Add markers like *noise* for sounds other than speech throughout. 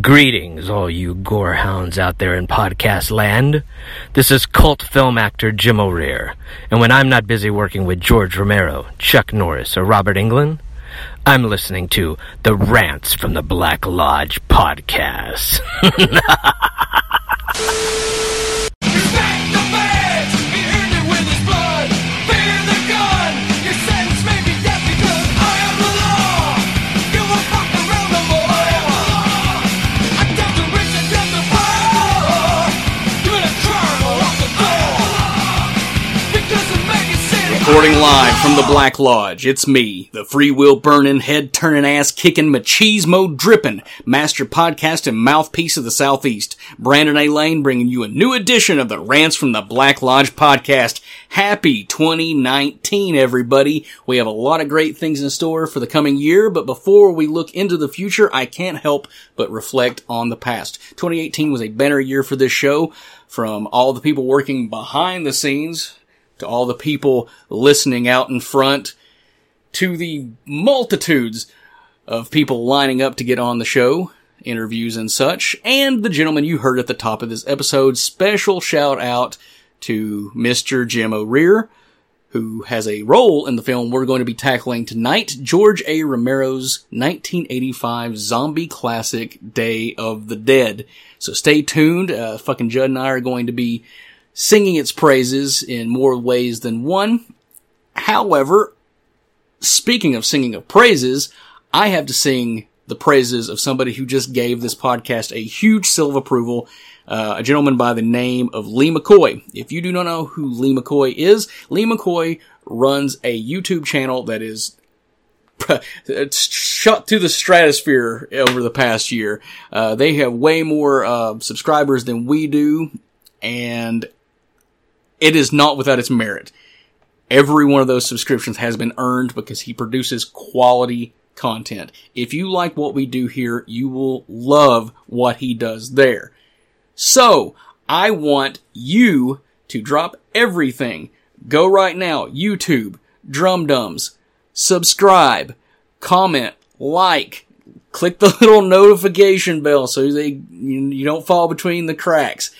Greetings, all you gorehounds out there in podcast land. This is cult film actor Jim O'Rear, and when I'm not busy working with George Romero, Chuck Norris, or Robert Englund, I'm listening to the Rants from the Black Lodge podcast. *laughs* Recording live from the Black Lodge, it's me, the free will burning, head turning, ass kicking, machismo dripping, master podcast and mouthpiece of the Southeast, Brandon A. Lane bringing you a new edition of the Rants from the Black Lodge podcast. Happy 2019, everybody. We have a lot of great things in store for the coming year, but before we look into the future, I can't help but reflect on the past. 2018 was a better year for this show, from all the people working behind the scenes to all the people listening out in front, to the multitudes of people lining up to get on the show, interviews and such, and the gentleman you heard at the top of this episode. Special shout out to Mr. Jim O'Rear, who has a role in the film we're going to be tackling tonight, George A. Romero's 1985 zombie classic, Day of the Dead. So stay tuned. Uh, fucking Judd and I are going to be singing its praises in more ways than one. However, speaking of singing of praises, I have to sing the praises of somebody who just gave this podcast a huge seal of approval. Uh, a gentleman by the name of Lee McCoy. If you do not know who Lee McCoy is, Lee McCoy runs a YouTube channel that is *laughs* shot through the stratosphere over the past year. Uh, they have way more uh, subscribers than we do, and it is not without its merit. Every one of those subscriptions has been earned because he produces quality content. If you like what we do here, you will love what he does there. So, I want you to drop everything. Go right now, YouTube, Drum Dums, subscribe, comment, like, click the *laughs* little notification bell so they, you, you don't fall between the cracks.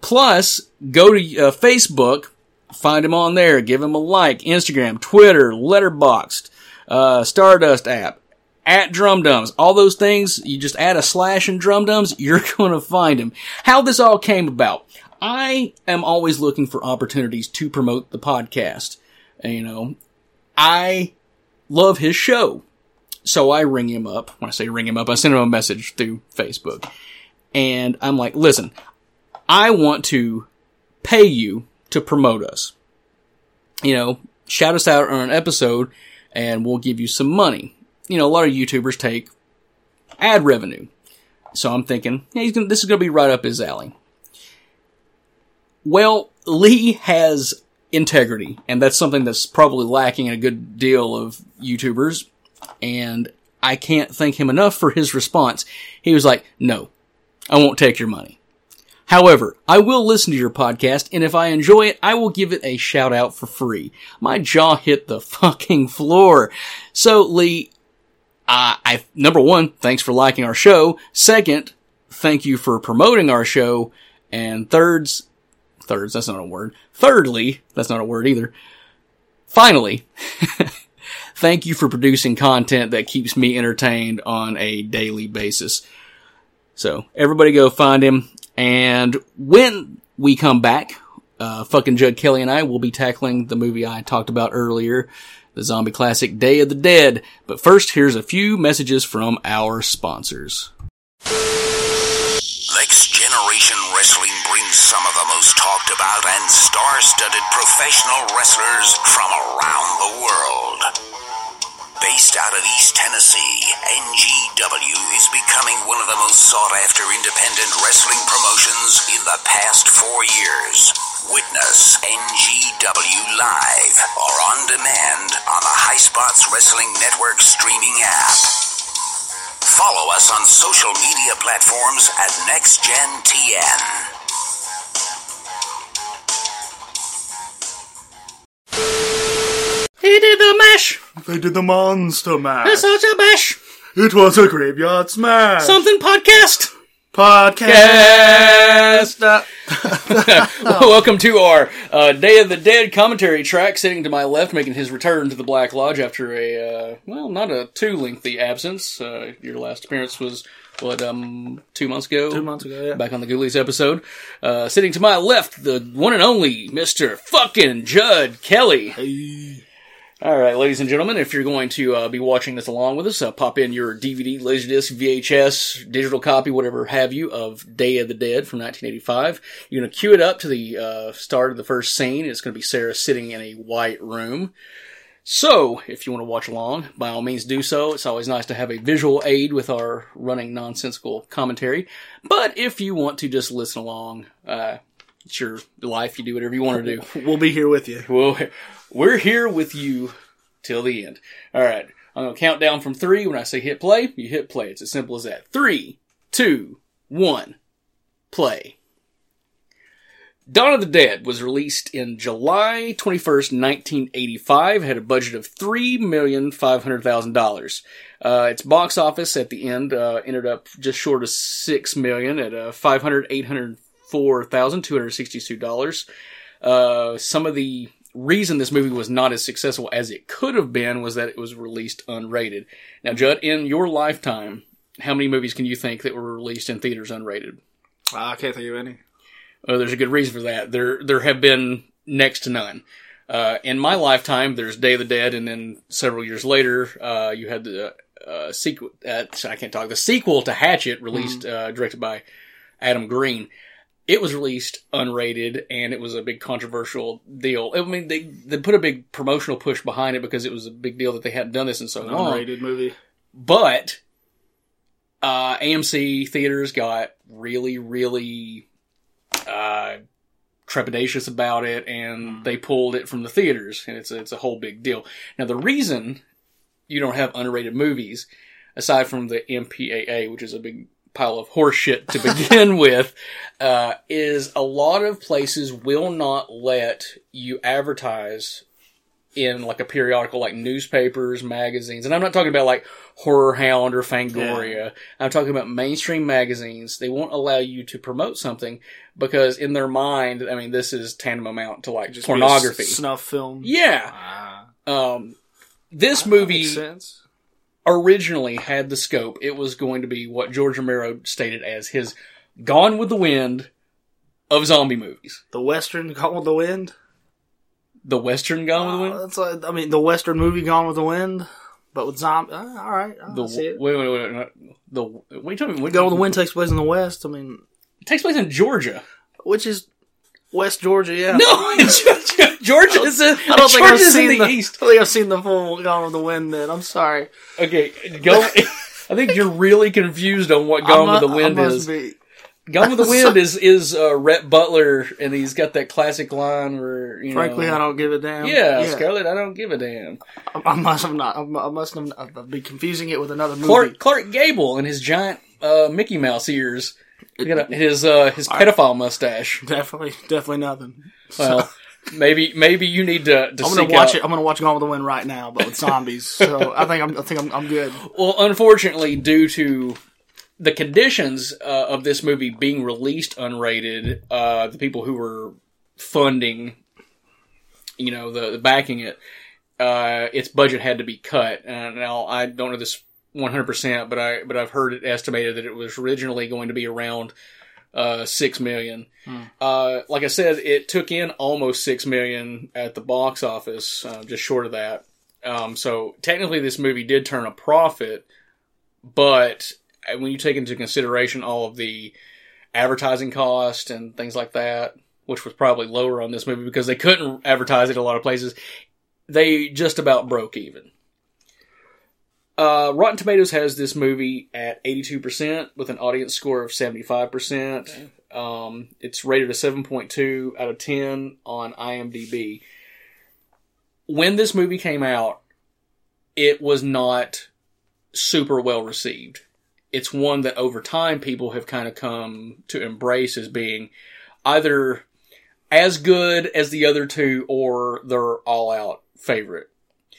Plus, go to uh, Facebook, find him on there, give him a like, Instagram, Twitter, Letterboxd, uh, Stardust app, at Drum Dums, all those things, you just add a slash in Drum Dums, *laughs* you're gonna find him. How this all came about. I am always looking for opportunities to promote the podcast. You know, I love his show. So I ring him up. When I say ring him up, I send him a message through Facebook. And I'm like, listen, I want to pay you to promote us. You know, shout us out on an episode and we'll give you some money. You know, a lot of YouTubers take ad revenue. So I'm thinking, yeah, gonna, this is going to be right up his alley. Well, Lee has integrity, and that's something that's probably lacking in a good deal of YouTubers. And I can't thank him enough for his response. He was like, no, I won't take your money. However, I will listen to your podcast, and if I enjoy it, I will give it a shout out for free. My jaw hit the *laughs* fucking floor. So, Lee, I, number one, thanks for liking our show. Second, thank you for promoting our show. And thirds, thirds, that's not a word. Thirdly, that's not a word either. Finally, *laughs* thank you for producing content that keeps me entertained on a daily basis. So everybody go find him. And when we come back, uh, fucking Judd Kelly and I will be tackling the movie I talked about earlier, the zombie classic Day of the Dead. But first, here's a few messages from our sponsors. Next Generation Wrestling brings some of the most talked about and star-studded professional wrestlers from around the world. Based out of East Tennessee, NGW is becoming one of the most sought-after independent wrestling promotions in the past four years. Witness NGW Live or on demand on the Highspots Wrestling Network streaming app. Follow us on social media platforms at NextGenTN. He did the mash! They did the monster mash. It's such a mash! It was a graveyard smash. Something podcast. podcast. *laughs* *laughs* Welcome to our uh, Day of the Dead commentary track. Sitting to my left, making his return to the Black Lodge after a uh, well, not a too lengthy absence. Uh, your last appearance was what um two months ago. Two months ago, yeah. Back on the Ghoulies episode. Uh, sitting to my left, the one and only Mister Fucking Judd Kelly. All right, ladies and gentlemen, if you're going to uh, be watching this along with us, uh, pop in your DVD, Laserdisc, VHS, digital copy, whatever have you, of Day of the Dead from 1985. You're going to cue it up to the uh, start of the first scene. It's going to be Sarah sitting in a white room. So, if you want to watch along, by all means do so. It's always nice to have a visual aid with our running nonsensical commentary. But if you want to just listen along, uh, it's your life. You do whatever you want to do. *laughs* We'll be here with you. Well, we're here with you till the end. All right. I'm going to count down from three. When I say hit play, you hit play. It's as simple as that. Three, two, one, play. Dawn of the Dead was released in July 21st, 1985. Had a budget of $3,500,000. Uh, its box office at the end uh, ended up just short of 6 million at uh, $508,462. Uh, some of the reason this movie was not as successful as it could have been was that it was released unrated. Now, Judd, in your lifetime, how many movies can you think that were released in theaters unrated? I can't think of any. Well, there's a good reason for that. There, there have been next to none. Uh, in my lifetime, there's Day of the Dead, and then several years later, uh, you had the uh, sequel. Uh, I can't talk. The sequel to Hatchet, released, uh, directed by Adam Green. It was released unrated, and it was a big controversial deal. I mean, they they put a big promotional push behind it because it was a big deal that they hadn't done this in so long. Unrated movie. But uh, AMC theaters got really, really uh, trepidatious about it, and they pulled it from the theaters, and it's a, it's a whole big deal. Now, the reason you don't have unrated movies, aside from the MPAA, which is a big pile of horseshit to begin *laughs* with, uh, is a lot of places will not let you advertise in like a periodical like newspapers, magazines, and I'm not talking about like HorrorHound or Fangoria. I'm talking about mainstream magazines. They won't allow you to promote something because in their mind, I mean, this is tantamount to like a pornography. snuff film. yeah. Ah, Um, this movie sense. Originally had the scope. It was going to be what George Romero stated as his Gone with the Wind of zombie movies. The Western Gone with the Wind. The Western Gone with the Uh, Wind? that's like, I mean, the Western movie Gone with the Wind, but with zombie. Uh, all right, I The, see it. wait, wait, wait, wait, the, what are you talking about? Gone with the Wind takes place in the West. I mean, It takes place in Georgia. which is West Georgia. Yeah. No, *laughs* it's Georgia. Georgia is in, I don't think I've Georgia's in seen the, the. east. I don't think I've seen the full Gone with the Wind. Then I'm sorry. Okay, go. *laughs* I think you're really confused on what Gone I with the Wind I must is. Be. Gone with the *laughs* Wind is is uh, Rhett Butler, and he's got that classic line where you Frankly, know, I don't give a damn. Yeah, Scarlett, I don't give a damn. I, I must have not. I must have I'd be confusing it with another movie. Clark Clark Gable and his giant uh, Mickey Mouse ears. He got a- his uh, his pedophile mustache. Definitely, definitely nothing. Well, maybe maybe you need to, to I'm gonna watch out- it. I'm gonna watch Gone with the Wind right now, but with zombies. *laughs* so I think I'm. I think I'm, I'm good. Well, unfortunately, due to the conditions uh, of this movie being released unrated, uh, the people who were funding, you know, the, the backing it, uh, its budget had to be cut. And now I don't know this 100%, but I but I've heard it estimated that it was originally going to be around uh, six million. Uh, like I said, it took in almost six million at the box office, uh, just short of that. Um, so technically, this movie did turn a profit, but when you take into consideration all of the advertising cost and things like that, which was probably lower on this movie because they couldn't advertise it a lot of places, they just about broke even. Uh, Rotten Tomatoes has this movie at 82% with an audience score of 75%. Um, it's rated a 7.2 out of 10 on IMDb. When this movie came out, it was not super well received. It's one that over time people have kind of come to embrace as being either as good as the other two or their all out favorite.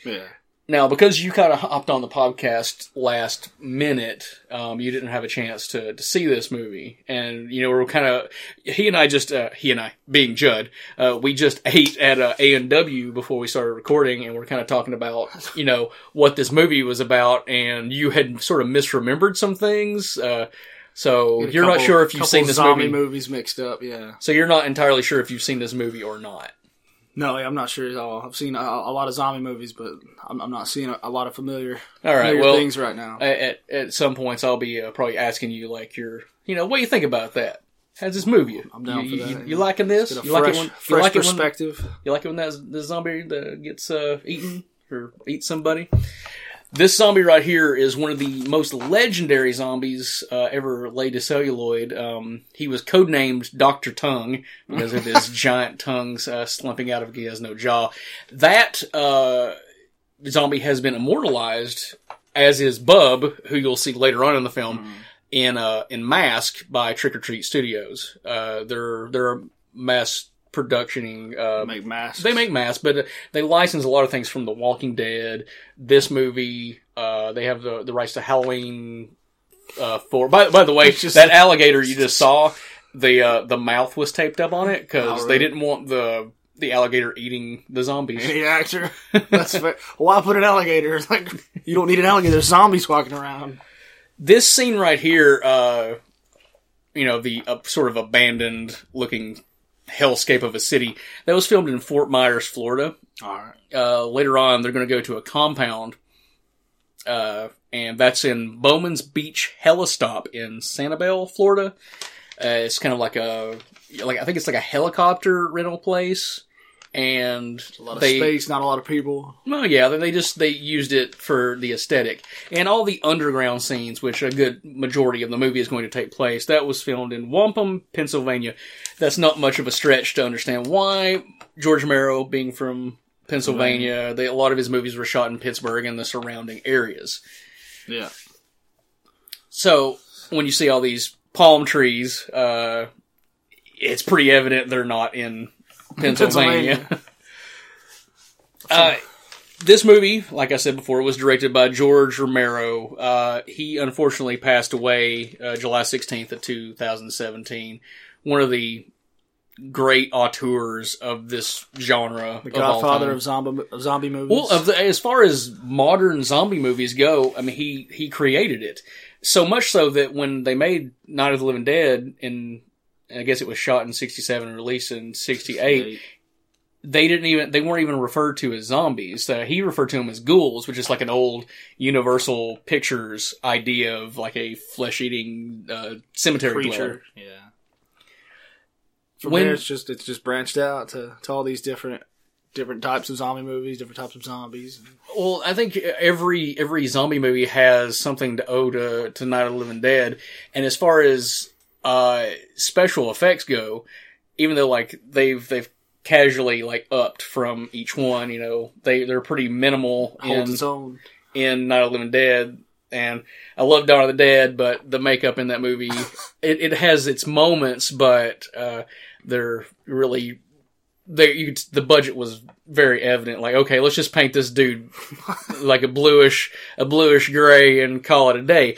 Yeah. Now, because you kind of hopped on the podcast last minute, um, you didn't have a chance to, to see this movie, and you know we're kind of he and I just uh, he and I being Judd, uh, we just *laughs* ate at uh, A and W before we started recording, and we're kind of talking about you know what this movie was about, and you had sort of misremembered some things, uh, so you're not sure if you've seen this zombie movie. movies mixed up. Yeah. So you're not entirely sure if you've seen this movie or not. No, I'm not sure at all. I've seen a, a lot of zombie movies, but I'm, I'm not seeing a, a lot of familiar, All right, familiar well, things right now. at at some points I'll be uh, probably asking you like your you know what do you think about that? How's this movie? I'm down you, for you, that, You, yeah. liking this? You fresh, like it when you like it when perspective. you like it when that the zombie that gets uh, eaten or eats somebody? This zombie right here is one of the most legendary zombies uh, ever laid to celluloid. Um, he was codenamed Doctor Tongue because of his *laughs* giant tongues uh, slumping out of he has no jaw. That uh, zombie has been immortalized, as is Bub, who you'll see later on in the film, in uh, in Mask by Trick or Treat Studios. Uh, they're they're a mass productioning. Uh, Make masks. they make masks, but they license a lot of things from The Walking Dead, this movie. Uh, they have the the rights to Halloween. Uh, for by by the way, It's just- that alligator you just saw, the uh, the mouth was taped up on it because Oh, they didn't want the the alligator eating the zombies. any actor. *laughs* That's fair. Why put an alligator? It's *laughs* like you don't need an alligator. There's zombies walking around. this scene right here, uh, you know, the uh, sort of abandoned looking hellscape of a city that was filmed in Fort Myers, Florida. All right. Uh, later on, they're going to go to a compound, uh, and that's in Bowman's Beach Helistop in Sanibel, Florida. Uh, it's kind of like a, like I think it's like a helicopter rental place, and A lot of they, space, not a lot of people. well, yeah, they just they used it for the aesthetic and all the underground scenes, which a good majority of the movie is going to take place. That was filmed in Wampum, Pennsylvania. That's not much of a stretch to understand why George Romero, being from Pennsylvania, they, a lot of his movies were shot in Pittsburgh and the surrounding areas. Yeah. So when you see all these palm trees, uh, it's pretty evident they're not in Pennsylvania. *laughs* uh, this movie, like I said before, was directed by George Romero. Uh, he unfortunately passed away uh, July 16th of 2017. One of the great auteurs of this genre. The of Godfather time. of zombie of zombie movies. Well, of the, as far as modern zombie movies go, I mean, he he created it so much so that when they made Night of the Living Dead, in I guess it was shot in '67 and released in '68, they didn't even they weren't even referred to as zombies. Uh, he referred to them as ghouls, which is like an old Universal Pictures idea of like a flesh eating uh, cemetery dweller. creature. Yeah. From When- there, it's just it's just branched out to, to all these different different types of zombie movies, different types of zombies. Well, I think every every zombie movie has something to owe to, to Night of the Living Dead, and as far as uh, special effects go, even though like they've they've casually like upped from each one, you know, they they're pretty minimal Holds in its own. in Night of the Living Dead. And I love Dawn of the Dead, but the makeup in that movie, *laughs* it, it has its moments, but uh, they're really they you, the budget was very evident. Like, okay, let's just paint this dude *laughs* like a bluish a bluish gray and call it a day.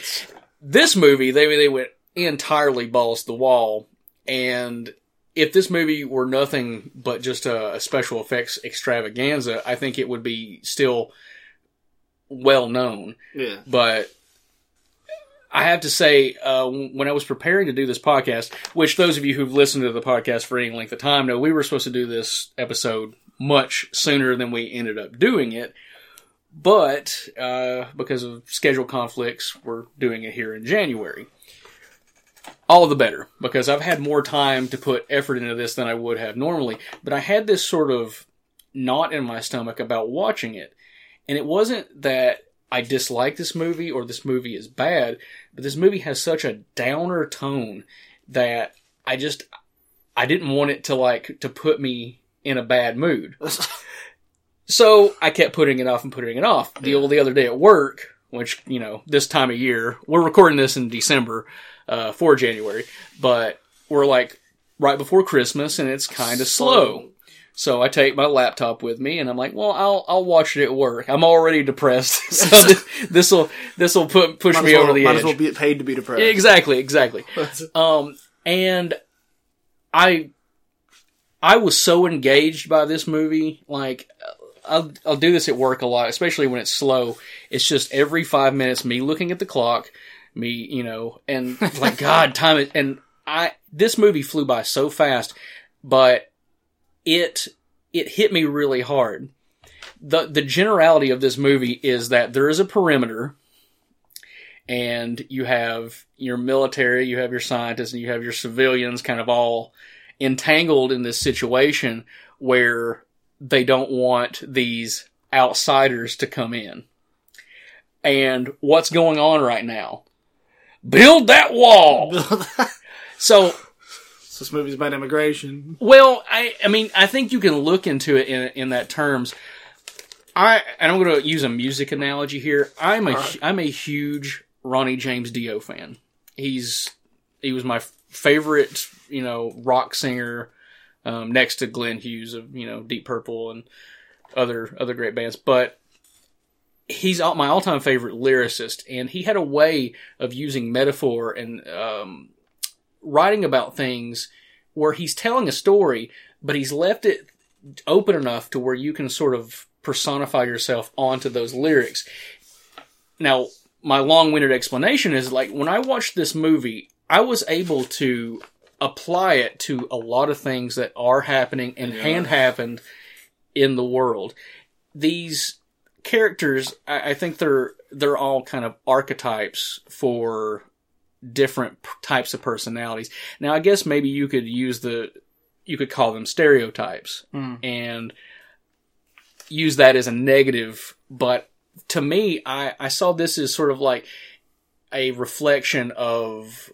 This movie, they they went entirely balls to the wall, and if this movie were nothing but just a, a special effects extravaganza, I think it would be still well known. Yeah. But I have to say, uh, when I was preparing to do this podcast, which those of you who've listened to the podcast for any length of time know, we were supposed to do this episode much sooner than we ended up doing it. But uh, because of schedule conflicts, we're doing it here in January. All the better, because I've had more time to put effort into this than I would have normally. But I had this sort of knot in my stomach about watching it. And it wasn't that I dislike this movie or this movie is bad, but this movie has such a downer tone that I just I didn't want it to like to put me in a bad mood. *laughs* So I kept putting it off and putting it off. The the other day at work, which you know this time of year, we're recording this in December uh, for January, but we're like right before Christmas and it's kind of slow. So I take my laptop with me, and I'm like, well, I'll I'll watch it at work. I'm already depressed, *laughs* so *laughs* this will this will put push Might me well, over the might edge. as well be paid to be depressed. Exactly, exactly. *laughs* Um, and I, I was so engaged by this movie. Like, I'll, I'll do this at work a lot, especially when it's slow. It's just every five minutes, me looking at the clock, me, you know, and like, God, time it, and I, this movie flew by so fast, but it, it hit me really hard. The, the generality of this movie is that there is a perimeter and you have your military, you have your scientists, and you have your civilians kind of all entangled in this situation where they don't want these outsiders to come in. And what's going on right now? Build that wall! *laughs* so, this movie's about immigration. well, I, I mean, I think you can look into it in, in that terms. I, and I'm going to use a music analogy here. I'm a, am a huge Ronnie James Dio fan. He's, he was my favorite, you know, rock singer, um, next to Glenn Hughes of, you know, Deep Purple and other, other great bands. But he's all, my all-time favorite lyricist, and he had a way of using metaphor and, um, writing about things where he's telling a story, but he's left it open enough to where you can sort of personify yourself onto those lyrics. Now, my long-winded explanation is like when I watched this movie, I was able to apply it to a lot of things that are happening and hand happened in the world. These characters, I, I think they're they're all kind of archetypes for different p- types of personalities. Now, I guess maybe you could use the you could call them stereotypes and use that as a negative, but to me, I, I saw this as sort of like a reflection of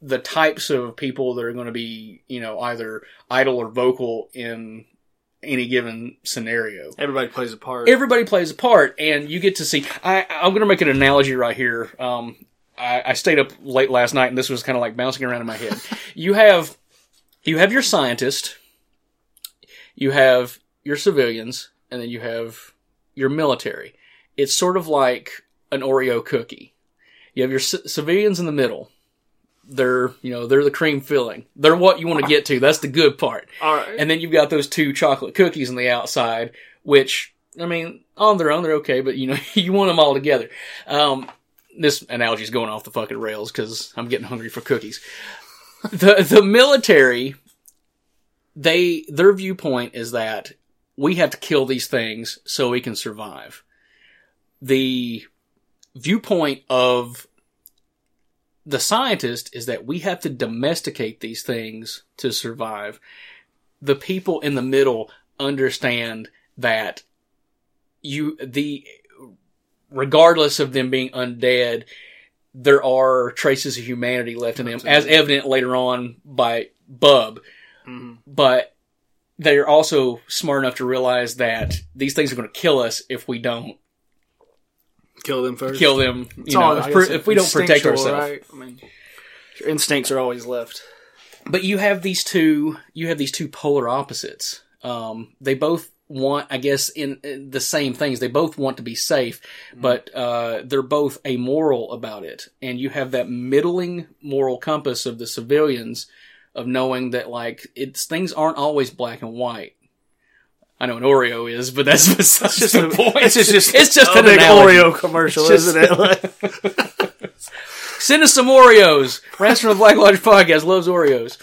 the types of people that are going to be, you know, either idle or vocal in any given scenario Everybody plays a part. everybody plays a part and you get to see I, i'm going to make an analogy right here um, I, I stayed up late last night and this was kind of like bouncing around in my head. You have you have your scientist you have your civilians and then you have your military. It's sort of like an oreo cookie. You have your c- civilians in the middle. They're you know they're the cream filling. They're what you want to get to. That's the good part. All right. and then you've got those two chocolate cookies on the outside, which, I mean, on their own, they're okay, but you know, *laughs* you want them all together. Um, this analogy is going off the fucking rails because I'm getting hungry for cookies. The, the military, they, their viewpoint is that we have to kill these things so we can survive. The viewpoint of the scientist is that we have to domesticate these things to survive the people in the middle understand that you the regardless of them being undead there are traces of humanity left in them as evident later on by bub but they're also smart enough to realize that these things are going to kill us if we don't Kill them first. kill them you It's know all, if, if we don't protect ourselves Right? I mean, your instincts are always left. but you have these two you have these two polar opposites um, they both want i guess in, in the same things they both want to be safe but uh, they're both amoral about it and you have that middling moral compass of the civilians of knowing that like it's things aren't always black and white I know an Oreo is, but that's *laughs* besides Just the a- point. It's just, just *laughs* it's just a an big analogy. Oreo commercial, just- isn't it? *laughs* Send us some Oreos. Rants from the Black Lodge podcast loves Oreos.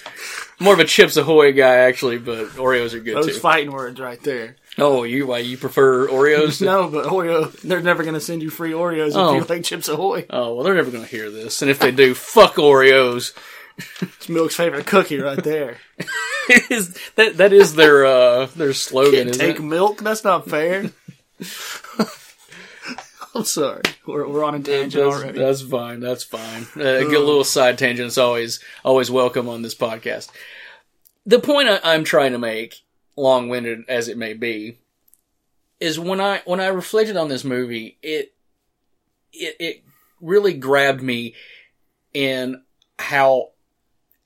More of a Chips Ahoy guy, actually, but Oreos are good those too. fighting words right there. Oh, you why you prefer Oreos? *laughs* No, but Oreo, they're never going to send you free Oreos Oh. if you like Chips Ahoy. Oh well, they're never going to hear this, and if they do, *laughs* fuck Oreos. It's Milk's favorite cookie right there. *laughs* is that that is their uh their slogan? Can't take it? milk? That's not fair. I'm sorry. We're, we're on a tangent That's, already. that's fine. That's fine. Uh, get a little side tangent. It's always always welcome on this podcast. The point I, I'm trying to make, long winded as it may be, is when I when I reflected on this movie, it it it really grabbed me in how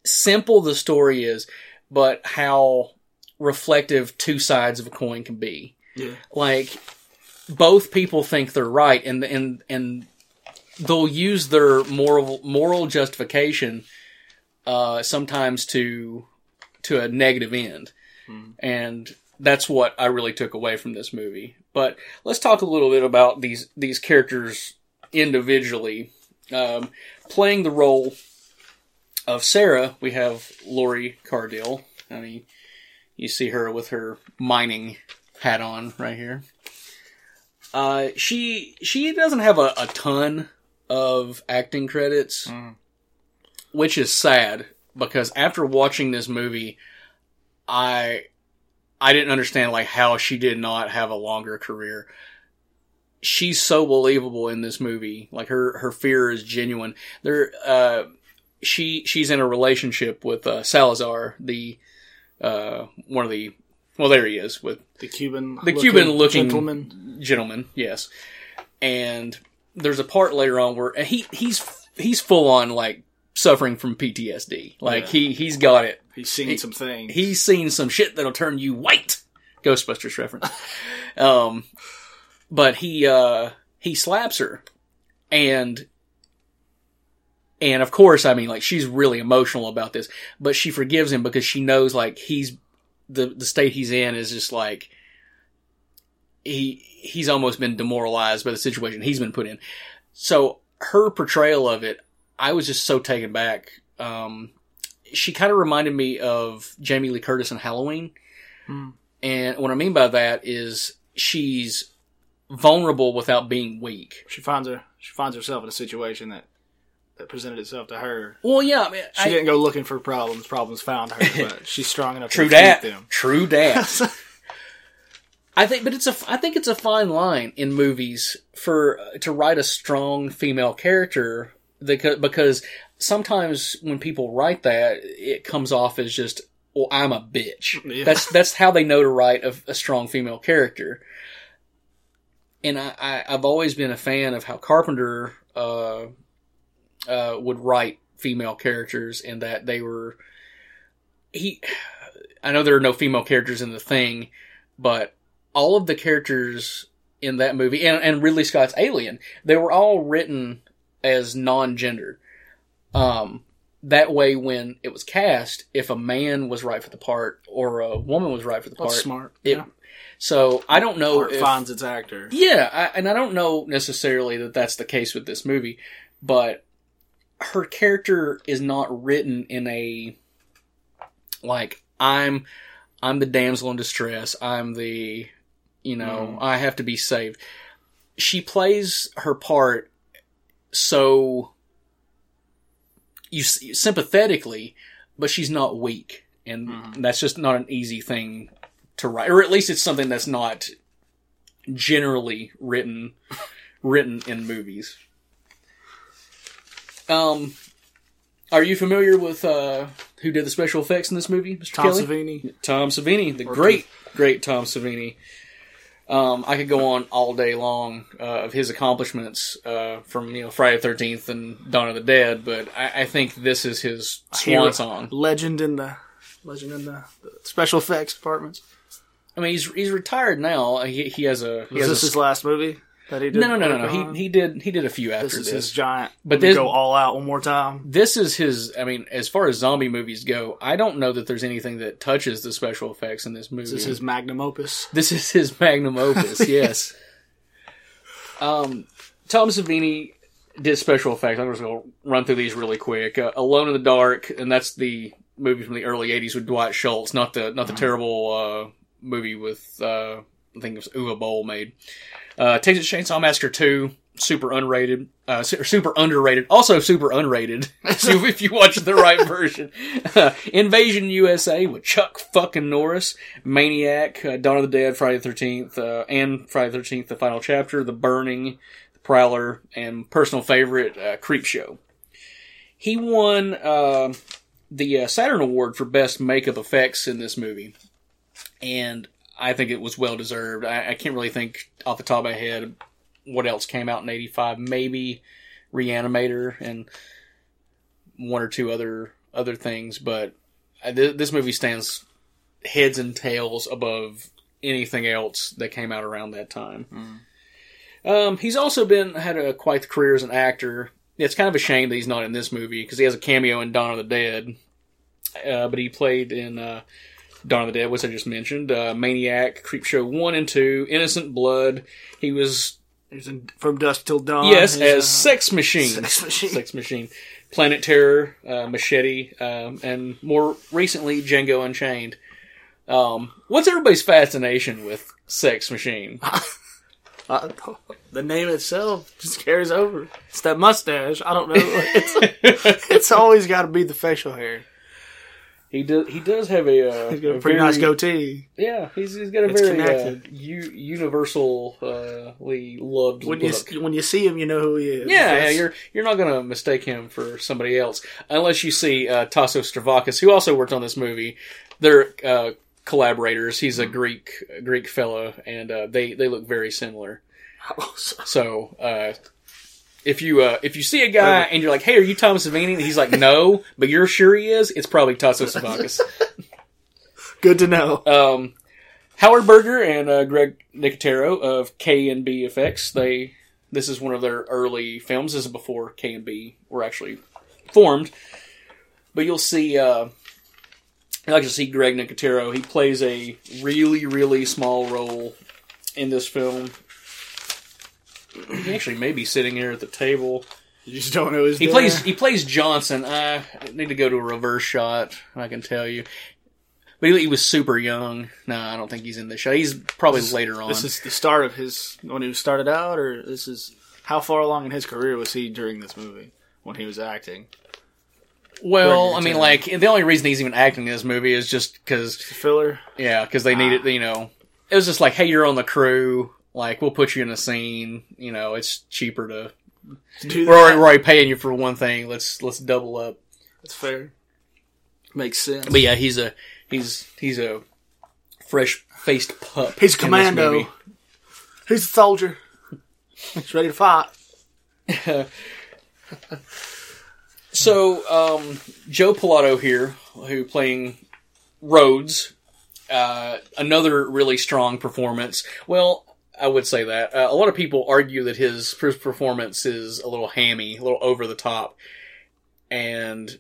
simple the story is, but how reflective two sides of a coin can be. Yeah. Like both people think they're right, and and and they'll use their moral moral justification uh, sometimes to to a negative end, and that's what I really took away from this movie. But let's talk a little bit about these these characters individually. Um, playing the role of Sarah, we have Lori Cardille. I mean, you see her with her mining hat on right here. Uh, she she doesn't have a, a ton of acting credits, which is sad because after watching this movie, I I didn't understand like how she did not have a longer career. She's so believable in this movie. Like her her fear is genuine. There uh she she's in a relationship with uh, Salazar, the uh one of the well there he is with The Cuban, The Cuban-looking- gentleman. gentleman, yes. And there's a part later on where he he's he's full on like suffering from PTSD. Like Yeah. he he's got it. He's seen some things. He's seen some shit that'll turn you white. Ghostbusters reference. *laughs* um, but he uh he slaps her, and and of course, I mean, like she's really emotional about this, but she forgives him because she knows like he's the the state he's in is just like he he's almost been demoralized by the situation he's been put in. So her portrayal of it, I was just so taken back. Um, she kind of reminded me of Jamie Lee Curtis in Halloween. And what I mean by that is she's vulnerable without being weak. She finds her. She finds herself in a situation that that presented itself to her. Well, yeah, I mean, She I- didn't go looking for problems. Problems found her, *laughs* but she's strong enough true to defeat them. True that. *laughs* I think, but it's a, I think it's a fine line in movies for uh, to write a strong female character because sometimes when people write that, it comes off as just, well, I'm a bitch. Yeah. That's that's how they know to write a, a strong female character. And I, I, I've always been a fan of how Carpenter uh, uh, would write female characters, and that they were he. I know there are no female characters in the thing, but all of the characters in that movie and, and Ridley Scott's Alien, they were all written as non-gendered. Um, that way, when it was cast, if a man was right for the part or a woman was right for the part, That's smart. it- yeah. So I don't know. Art if- finds its actor. yeah, I, and I don't know necessarily that that's the case with this movie, but her character is not written in a like I'm I'm the damsel in distress. I'm the you know I have to be saved. She plays her part so you sympathetically, but she's not weak, and that's just not an easy thing to write, or at least it's something that's not generally written *laughs* written in movies. Um, are you familiar with uh, who did the special effects in this movie, Mr. Tom Kelly? Savini. Tom Savini, the great, great Tom Savini. Um, I could go on all day long uh, of his accomplishments uh, from you know Friday Thirteenth and Dawn of the Dead, but I, I think this is his swan song. Legend in the legend in the, the special effects departments. I mean, he's he's retired now. He, he has a he Was has this a, his last movie that he did? no no no no no. He he did he did a few after This this. his giant. But this- go all out one more time. this is his. I mean, as far as zombie movies go, I don't know that there's anything that touches the special effects in this movie. This is his magnum opus. This is his magnum opus. *laughs* yes. Um, Tom Savini did special effects. I'm just going to run through these really quick. Uh, Alone in the Dark, and that's the movie from the early '80s with Dwight Schultz, not the not the terrible uh, movie with uh, I think it was Uwe Boll made. Uh, Texas Chainsaw Massacre 2, super unrated, uh, super underrated, also super unrated. *laughs* so if you watch the right *laughs* version, *laughs* Invasion USA with Chuck fucking Norris, Maniac, uh, Dawn of the Dead, Friday the Thirteenth, uh, and Friday the Thirteenth, the final chapter, The Burning, The Prowler, and personal favorite, uh, Creepshow. He won uh, the uh, Saturn Award for best makeup effects in this movie, and I think it was well deserved. I, I can't really think off the top of my head what else came out in '85. Maybe Reanimator and one or two other other things, but I, th- this movie stands heads and tails above anything else that came out around that time. Um, he's also been had a quite the career as an actor. It's kind of a shame that he's not in this movie because he has a cameo in Dawn of the Dead. Uh, but he played in uh, Dawn of the Dead, which I just mentioned, uh, Maniac, Creepshow one and two, Innocent Blood. He was He's in From Dusk Till Dawn. yes as uh, Sex Machine, Sex Machine. Sex Machine, Planet Terror, uh, Machete, um, and more recently Django Unchained. Um, what's everybody's fascination with Sex Machine? *laughs* uh, the name itself just carries over. It's that mustache. I don't know. *laughs* It's, it's always got to be the facial hair. He does. He does have a. Uh, He's got a pretty nice goatee. Yeah, he's, he's got a It's very uh, u- universally loved When you when you see him, you know who he is. Yeah, yeah, you're you're not gonna mistake him for somebody else unless you see uh, Taso Stavrakis, who also worked on this movie. They're uh, collaborators. He's Hmm. a Greek Greek fellow, and uh, they they look very similar. *laughs* So uh, if you uh, if you see a guy and you're like, "Hey, are you Tom Savini?" and he's like, "No," *laughs* but you're sure he is. It's probably Taso Stavrakis. *laughs* Good to know. Um, Howard Berger and uh, Greg Nicotero of KNB Effects. They this is one of their early films. This is before KNB were actually formed. But you'll see. Uh, I like to see Greg Nicotero. He plays a really, really small role in this film. He actually may be sitting here at the table. You just don't know his. He there. plays he plays Johnson. I need to go to a reverse shot. I can tell you, but he, he was super young. No, I don't think he's in this shot. He's probably later on. This is the start of his when he started out, or this is how far along in his career was he during this movie when he was acting? well, I mean, like the only reason he's even acting in this movie is just because filler. yeah, because they needed ah. you know it was just like hey, you're on the crew. Like we'll put you in a scene. You know, it's cheaper to Do we're already, we're already paying you for one thing. Let's let's double up. That's fair. Makes sense. But yeah, he's a he's he's a fresh faced pup. He's a commando. He's a soldier. He's ready to fight. *laughs* So, um, Joe Pilato here, who playing Rhodes, uh, another really strong performance. Well, I would say that. Uh, a lot of people argue that his first performance is a little hammy, a little over the top. And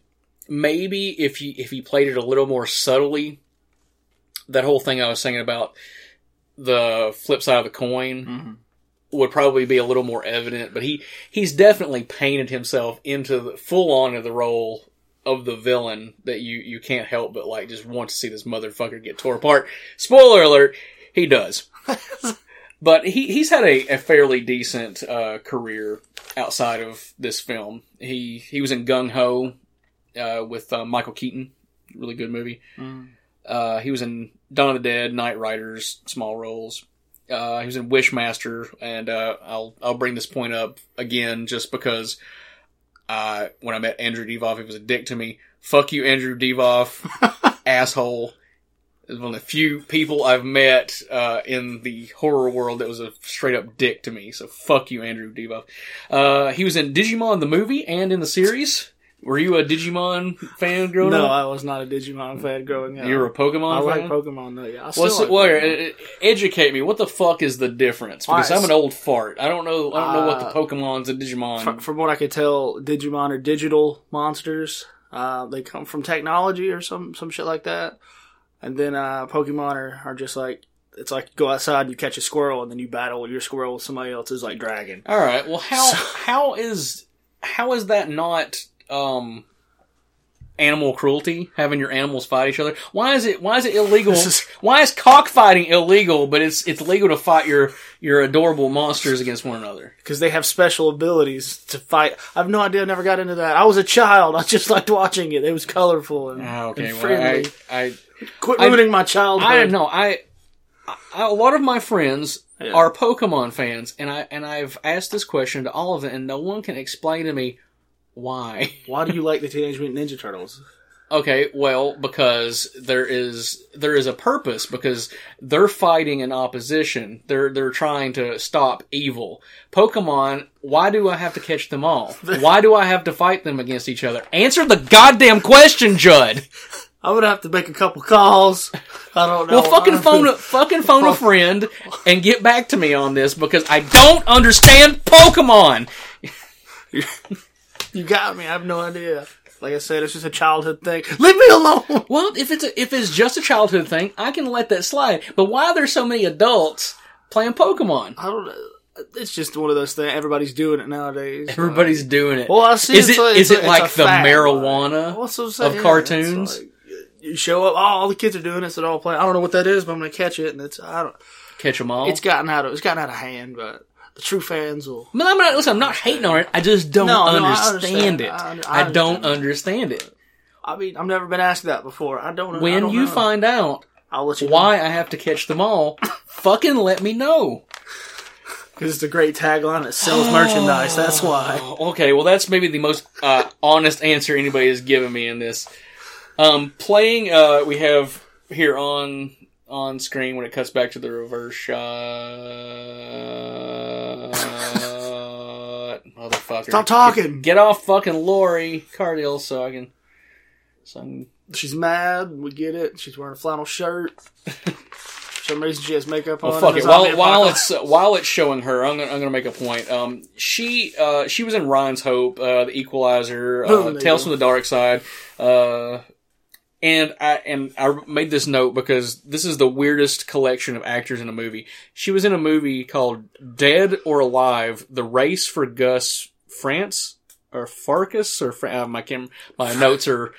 maybe if he, if he played it a little more subtly, that whole thing I was saying about the flip side of the coin would probably be a little more evident, but he he's definitely painted himself into the full on of the role of the villain that you you can't help but like just want to see this motherfucker get tore apart. Spoiler alert, he does. *laughs* but he he's had a, a fairly decent uh, career outside of this film. He he was in Gung Ho uh, with uh, Michael Keaton, really good movie. Uh, he was in Dawn of the Dead, Knightriders, small roles. Uh, he was in Wishmaster, and uh, I'll I'll bring this point up again just because uh, when I met Andrew Divoff, he was a dick to me. Fuck you, Andrew Divoff, *laughs* asshole. Is one of the few people I've met uh, in the horror world that was a straight up dick to me. So fuck you, Andrew Divoff. Uh, he was in Digimon the movie and in the series. Were you a Digimon fan growing No, up? I was not a Digimon fan growing up. You were a Pokemon I like? Pokemon though. Yeah, I still What's like well, Pokemon. educate me. What the fuck is the difference? Because Alright, I'm an old fart. I don't know. I don't know what the Uh, Pokemon's and Digimon. From, from what I could tell, Digimon are digital monsters. Uh, they come from technology or some some shit like that. And then uh, Pokemon are, are just like it's like you go outside, and you catch a squirrel, and then you battle your squirrel with somebody else's like dragon. All right. Well, how how is how is that not um animal cruelty? Having your animals fight each other. Why is it why is it *laughs* illegal? Is- why is cockfighting illegal? But it's it's legal to fight your your adorable monsters against one another. Because they have special abilities to fight. I have no idea. I never got into that. I was a child. *laughs* I just liked watching it. It was colorful and, Ah, okay. and Well. I, I Quit I- ruining my childhood. I know. I, I a lot of my friends Yeah. are Pokemon fans, and I and I've asked this question to all of them, and no one can explain to me why. *laughs* Why do you like the Teenage Mutant Ninja Turtles? Okay, well, because there is there is a purpose because they're fighting in opposition. They're they're trying to stop evil. Pokemon, why do I have to catch them all? *laughs* Why do I have to fight them against each other? Answer the goddamn question, Judd. *laughs* I'm gonna have to make a couple calls. I don't know. Well, fucking phone a fucking phone a friend and get back to me on this because I don't understand Pokemon. You got me. I have no idea. Like I said, it's just a childhood thing. Leave me alone. *laughs* Well, if it's a, if it's just a childhood thing, I can let that slide. But why are there so many adults playing Pokemon? I don't know. It's just one of those things. Everybody's doing it nowadays. Everybody's doing it. Well, I see. Is it like, is it like the fad, marijuana like, of cartoons? Like, you show up. Oh, all the kids are doing it, so they're all playing. I don't know what that is, but I'm gonna catch it, and it's I don't. Catch them all. It's gotten out of it's gotten out of hand, but the true fans will. I I'm not, listen, I'm not hating on it. I just don't No, no, I understand, understand. it. I under- I, I don't understand. understand it. I mean, I've never been asked that before. I don't. I When don't you know. find out I'll let you why I have to catch them all, *laughs* fucking let me know. because it's a great tagline. It sells merchandise. That's why. Okay, well, that's maybe the most uh, honest answer anybody has given me in this. Um, playing, uh, we have here on on screen when it cuts back to the reverse shot. Motherfucker! Stop talking. Get off fucking Lori Cardille so I can. So I can She's mad. We get it. She's wearing a flannel shirt. For some reason, she has makeup on. Well, fuck it. While, while it's uh, while it's showing her, I'm gonna, I'm gonna make a point. Um, she uh, she was in Ryan's Hope, uh, The Equalizer, Boom, uh, Tales from the Dark Side, uh, and I and I made this note because this is the weirdest collection of actors in a movie. She was in a movie called Dead or Alive: The Race for Gus France or Farkas or uh, my cam- my notes are.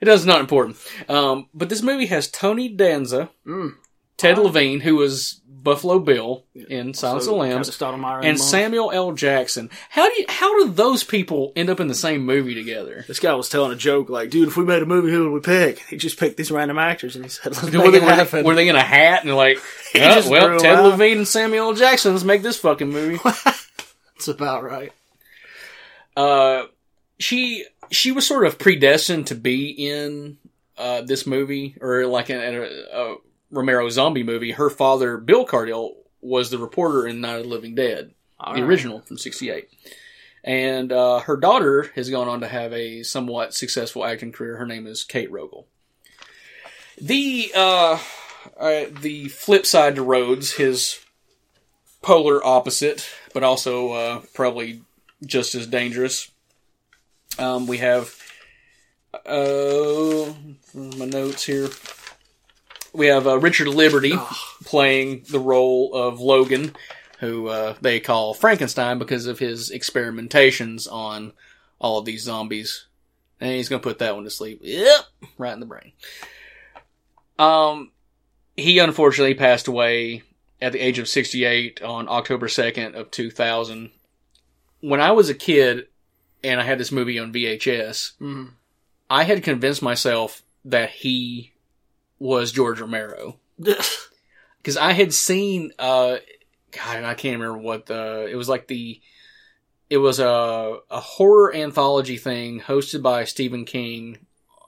It does not important. Um, but this movie has Tony Danza, Mm. Ted Levine, who was Buffalo Bill in Silence So, of the Lambs, started and. Samuel L. Jackson. How do you, how do those people end up in the same movie together? This guy was telling a joke like, "Dude, if we made a movie, who would we pick?" He just picked these random actors, and he said, "Let's Were make they, were, they, happen." were they in a hat and like, *laughs* "Yeah, just well, Ted out. Levine and Samuel L. Jackson, let's make this fucking movie. *laughs* *laughs* That's about right. uh, she she was sort of predestined to be in uh, this movie or like in, in a, a Romero zombie movie. Her father, Bill Cardille, was the reporter in Night of the Living Dead, the original from '68. And uh, her daughter has gone on to have a somewhat successful acting career. Her name is Kate Rogal. The uh, uh, the flip side to Rhodes, his polar opposite, but also uh, probably just as dangerous. Um, we have uh, my notes here. We have uh, Richard Liberty playing the role of Logan, who uh, they call Frankenstein because of his experimentations on all of these zombies. And he's going to put that one to sleep. Yep, right in the brain. Um, he unfortunately passed away at the age of 68 on October 2nd of 2000. When I was a kid and I had this movie on VHS, Mhm. I had convinced myself that he was George Romero *laughs* because I had seen uh God, I can't remember what the it was like the it was a a horror anthology thing hosted by Stephen King.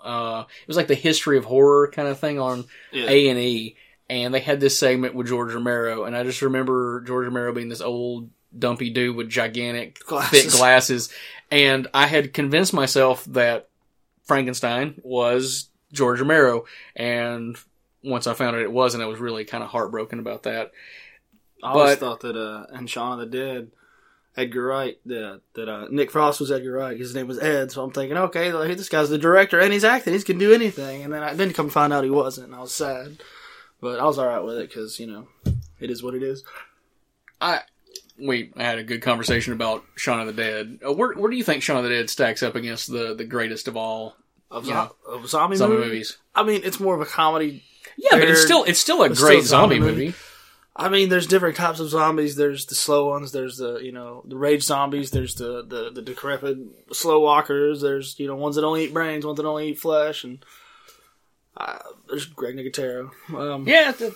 Uh, it was like the history of horror kind of thing on. A and E, and they had this segment with George Romero, and I just remember George Romero being this old dumpy dude with gigantic Glasses. thick glasses, and I had convinced myself that Frankenstein was George Romero, and once I found out it wasn't, I was really kind of heartbroken about that. I always But- thought that uh, in Shaun of the Dead, Edgar Wright, that that uh, Nick Frost was Edgar Wright. His name was Ed, so I'm thinking, okay, this guy's the director and he's acting. He can do anything. And then I didn't come find out he wasn't. And I was sad, but I was all right with it because you know, it is what it is. I we had a good conversation about Shaun of the Dead. Uh, where where do you think Shaun of the Dead stacks up against the the greatest of all Of, Yeah. zo- of zombie, zombie movie? movies? I mean, it's more of a comedy. Yeah, but it's still it's still a it's great still a zombie zombie movie. movie. I mean, there's different types of zombies. There's the slow ones. There's the you know the rage zombies. There's the the, the decrepit slow walkers. There's you know ones that only eat brains, ones that only eat flesh, and uh, there's Greg Nicotero. Um, Yeah, the,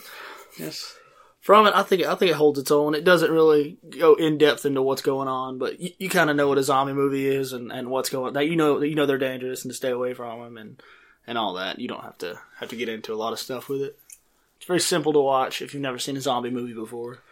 yes. From it, I think I think it holds its own. It doesn't really go in depth into what's going on, but you, you kind of know what a zombie movie is and, and what's going. That you know you know they're dangerous and to stay away from them and and all that. You don't have to have to get into a lot of stuff with it. It's very simple to watch if you've never seen a zombie movie before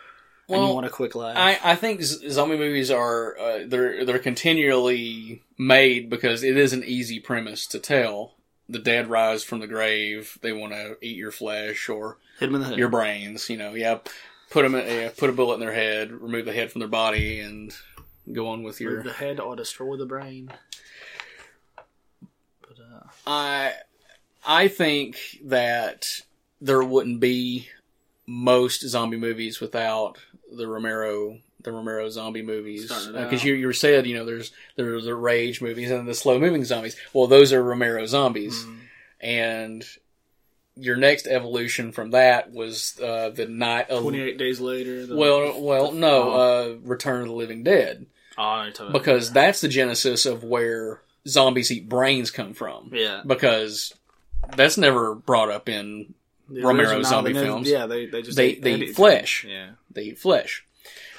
and you want a quick laugh. I, I think z- zombie movies are uh, they're they're continually made because it is an easy premise to tell. The dead rise from the grave. They want to eat your flesh or Hit him in the head. your brains. You know, yeah. Put them, yeah, put a bullet in their head, remove the head from their body, and go on with your. Remove the head or destroy the brain. But uh, I I think that there wouldn't be most zombie movies without the Romero the Romero zombie movies because out. you you said you know there's there's the rage movies and the slow moving zombies. Well, those are Romero zombies, Mm. and your next evolution from that was uh, the night of 28 days later. The, well well no uh, Return of the Living Dead oh, I know you're because that's the genesis of where zombies eat brains come from yeah, because that's never brought up in The Romero zombie films. Yeah, they they just They- ate they eat anything. flesh. Yeah, they eat flesh.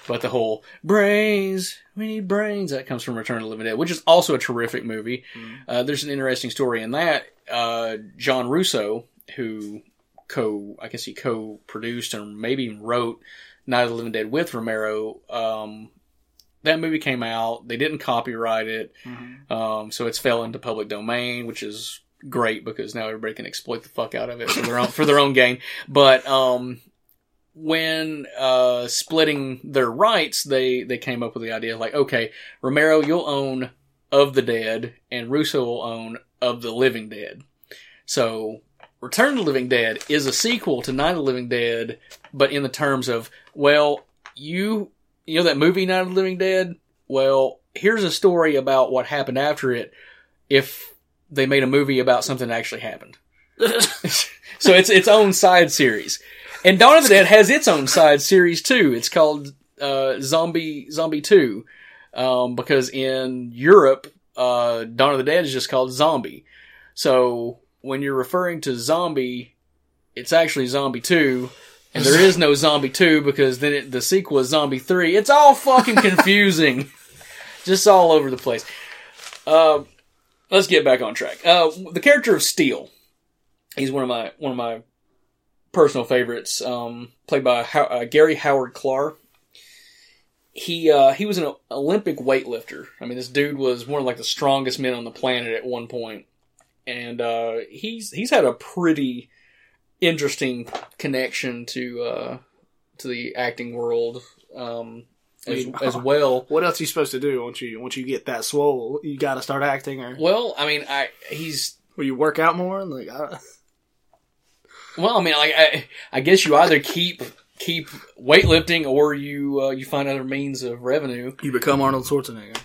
But the whole brains, we need brains, that comes from Return of the Living Dead, which is also a terrific movie. Uh, there's an interesting story in that. Uh, John Russo, who co, I guess he co-produced and maybe wrote Night of the Living Dead with Romero. Um, that movie came out. They didn't copyright it, um, so it's fell into public domain, which is great because now everybody can exploit the fuck out of it for their own for their own gain. But um, when uh, splitting their rights, they they came up with the idea like, okay, Romero, you'll own of the Dead, and Russo will own of the Living Dead. So, Return of the Living Dead is a sequel to Night of the Living Dead, but in the terms of, well, you you know that movie Night of the Living Dead. Well, here's a story about what happened after it. If they made a movie about something that actually happened. *laughs* *laughs* so it's its own side series. And Dawn of the Dead has its own side series too. It's called uh, Zombie Zombie Two, um, because in Europe, uh, Dawn of the Dead is just called Zombie. So when you're referring to Zombie, it's actually Zombie Two, and there is no Zombie Two because then it, the sequel is Zombie Three. It's all fucking *laughs* confusing, just all over the place. Uh, let's get back on track. Uh, the character of Steel, he's one of my one of my personal favorites, um, played by How- uh, Gary Howard Klar. He uh, he was an Olympic weightlifter. I mean, this dude was one of like the strongest men on the planet at one point, and uh, he's he's had a pretty interesting connection to uh, to the acting world um, as, as *laughs* well. what else are you supposed to do once you once you get that swole? You got to start acting, or Well, I mean, I he's will you work out more? Like, I, Well, I mean, like I, I guess you either keep keep weightlifting or you uh, you find other means of revenue. you become Arnold Schwarzenegger.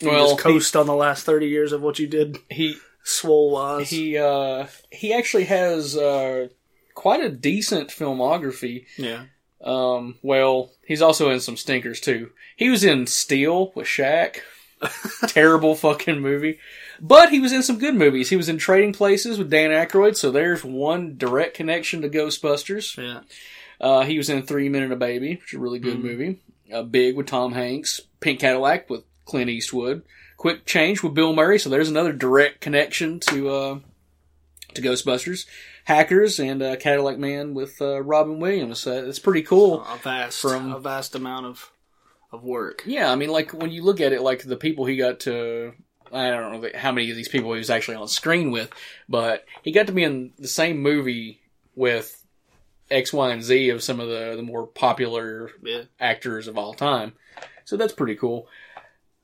You Well, just coast on the last thirty years of what you did, he swole wise. he uh, he actually has uh, quite a decent filmography. yeah, Um, well, he's also in some stinkers too. He was in Steel with Shaq. *laughs* Terrible fucking movie. But he was in some good movies. He was in Trading Places with Dan Aykroyd, so there's one direct connection to Ghostbusters. yeah. Uh, he was in Three Men and a Baby, which is a really good movie. Uh, Big with Tom Hanks. Pink Cadillac with Clint Eastwood. Quick Change with Bill Murray. So there's another direct connection to uh, to Ghostbusters. Hackers and uh, Cadillac Man with uh, Robin Williams. So it's pretty cool. A vast, From- a vast amount of of work. Yeah, I mean, like when you look at it, like the people he got to. I don't know how many of these people he was actually on screen with, but he got to be in the same movie with X, Y, and Z of some of the, the more popular Yeah, actors of all time. So that's pretty cool.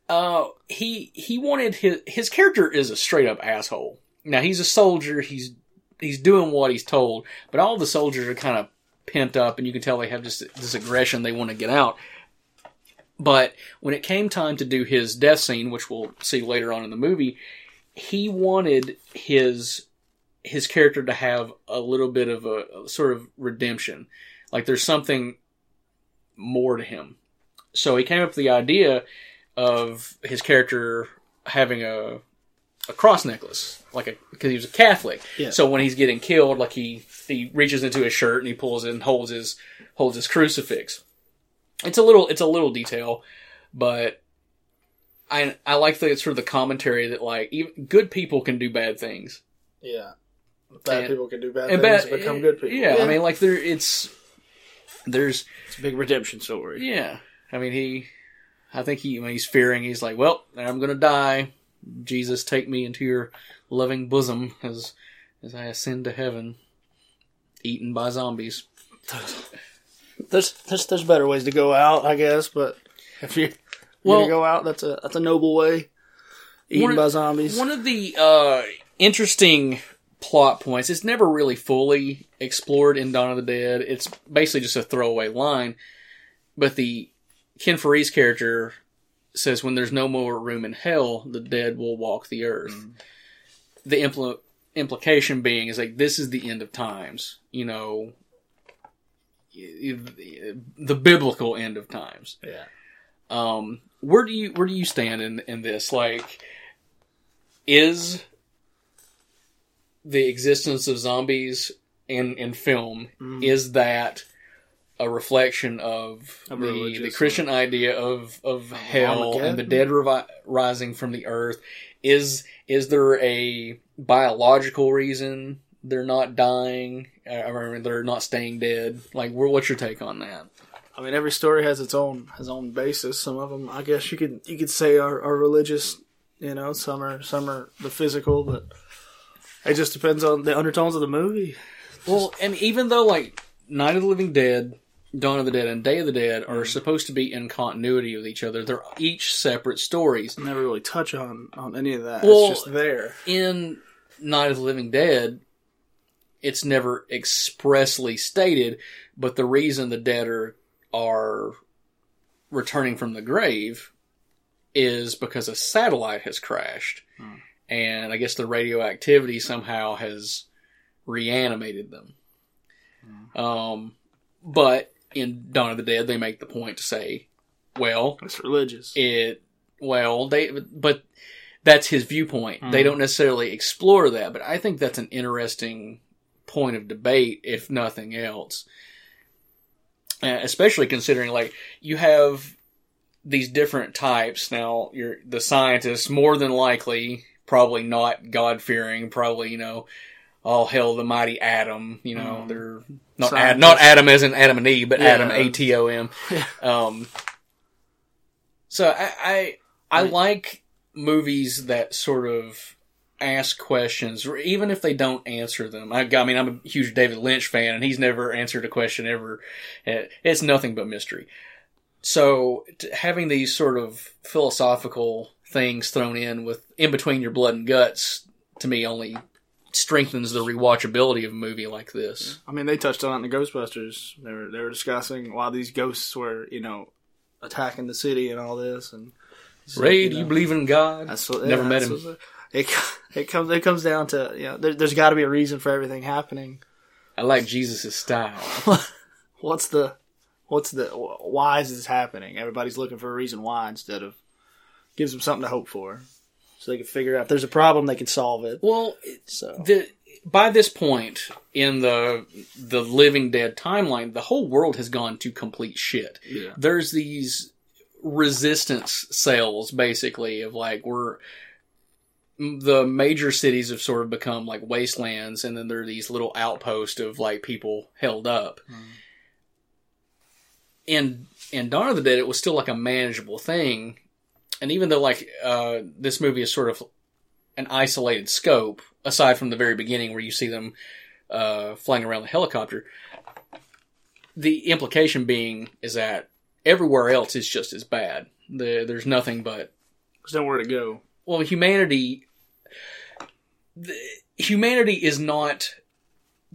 Uh, he he wanted his his character is a straight up asshole. Now he's a soldier. He's he's doing what he's told, but all the soldiers are kind of pent up, and you can tell they have just this aggression they want to get out. But when it came time to do his death scene, which we'll see later on in the movie, he wanted his his character to have a little bit of a, a sort of redemption. Like there's something more to him. So he came up with the idea of his character having a a cross necklace, like a because he was a Catholic. Yeah. So when he's getting killed, like he he reaches into his shirt and he pulls it and holds his holds his crucifix. It's a little it's a little detail, but I I like the sort of the commentary that like even good people can do bad things. yeah. Bad And- people can do bad And things, bad, become good people. Yeah, I mean like there it's there's it's a big redemption story. yeah. I mean he I think he when he's fearing he's like, well, I'm gonna die. Jesus, take me into your loving bosom as as I ascend to heaven, eaten by zombies. *laughs* There's there's there's better ways to go out, I guess. But if you're, Well- gonna go out, that's a that's a noble way. Eaten One- by zombies. One of the uh, interesting plot points. It's never really fully explored in Dawn of the Dead. It's basically just a throwaway line. But the Ken Foree's character says, "When there's no more room in hell, the dead will walk the earth." The impl- implication being is like this is the end of times. You know, the biblical end of times. yeah. Um, where do you where do you stand in in this? Like, is the existence of zombies in in film is that a reflection of the, the Christian idea of of hell and the dead revi- rising from the earth? Is is there a biological reason they're not dying? Uh, I mean, they're not staying dead. Like, what's your take on that? I mean, every story has its own has own basis. Some of them, I guess, you could you could say are, are religious. You know, some are some are the physical, but it just depends on the undertones of the movie. Well, and even though like Night of the Living Dead, Dawn of the Dead, and Day of the Dead are supposed to be in continuity with each other, they're each separate stories. Never really touch on on any of that. Well- it's just there. In Night of the Living Dead, it's never expressly stated, but the reason the dead are are returning from the grave is because a satellite has crashed, hmm. and I guess the radioactivity somehow has reanimated them. Hmm. Um, but in Dawn of the Dead, they make the point to say, well, It's religious. it well they but that's his viewpoint. They hmm. don't necessarily explore that but i think that's an interesting point of debate if nothing else. Uh, especially considering like you have these different types. Now you're the scientists more than likely probably not god fearing probably you know all hell the mighty adam you know they're not Ad, not adam as in adam and eve but Yeah. adam a-t-o-m *laughs* um so I I, I like movies that sort of ask questions, even if they don't answer them. I, I mean, I'm a huge David Lynch fan, and he's never answered a question ever. Eh, It's nothing but mystery. So t- having these sort of philosophical things thrown in with in between your blood and guts, to me, only strengthens the rewatchability of a movie like this. I mean, they touched on it in the Ghostbusters. They were they were discussing why these ghosts were, you know, attacking the city and all this. And so, Ray, do know, you believe in God? What, Never yeah, met that's him. It it comes it comes down to you know there, there's got to be a reason for everything happening. I like Jesus' style. *laughs* What's the what's the why is this happening? Everybody's looking for a reason why instead of gives them something to hope for, so they can figure out if there's a problem they can solve it. Well, So the by this point in the the Living Dead timeline, the whole world has gone to complete shit. Yeah. There's these resistance cells, basically, of like we're the major cities have sort of become like wastelands, and then there are these little outposts of like people held up. In in Dawn of the Dead, it was still like a manageable thing, and even though like uh, this movie is sort of an isolated scope, aside from the very beginning where you see them uh, flying around the helicopter. The implication being is that everywhere else is just as bad. The, there's nothing but there's nowhere to go. Well, humanity. The, humanity is not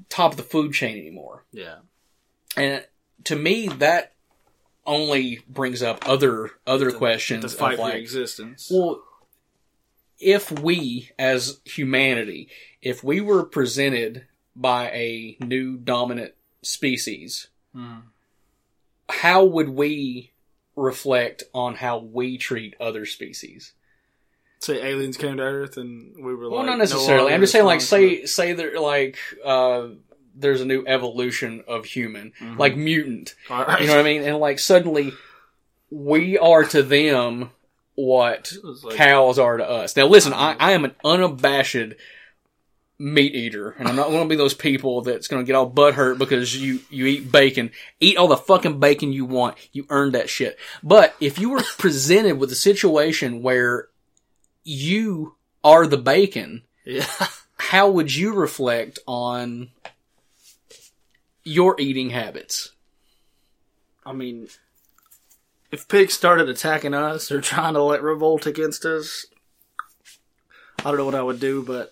top of the food chain anymore, Yeah. and to me that only brings up other other questions To of fight for existence. Well, if we, as humanity, if we were presented by a new dominant species, mm-hmm. how would we reflect on how we treat other species? Say aliens came to Earth and we were like, Well, like, not necessarily. longer I'm just saying, like, say, say that, like, uh, there's a new evolution of human, like mutant. Right. You know what I mean? And like suddenly, we are to them what like- cows are to us. Now, listen, I, I am an unabashed meat eater, and I'm not going to be those people that's going to get all butt hurt because you you eat bacon. Eat all the fucking bacon you want. You earned that shit. But if you were presented with a situation where you are the bacon. Yeah. *laughs* How would you reflect on your eating habits? I mean, if pigs started attacking us or trying to like revolt against us, I don't know what I would do, but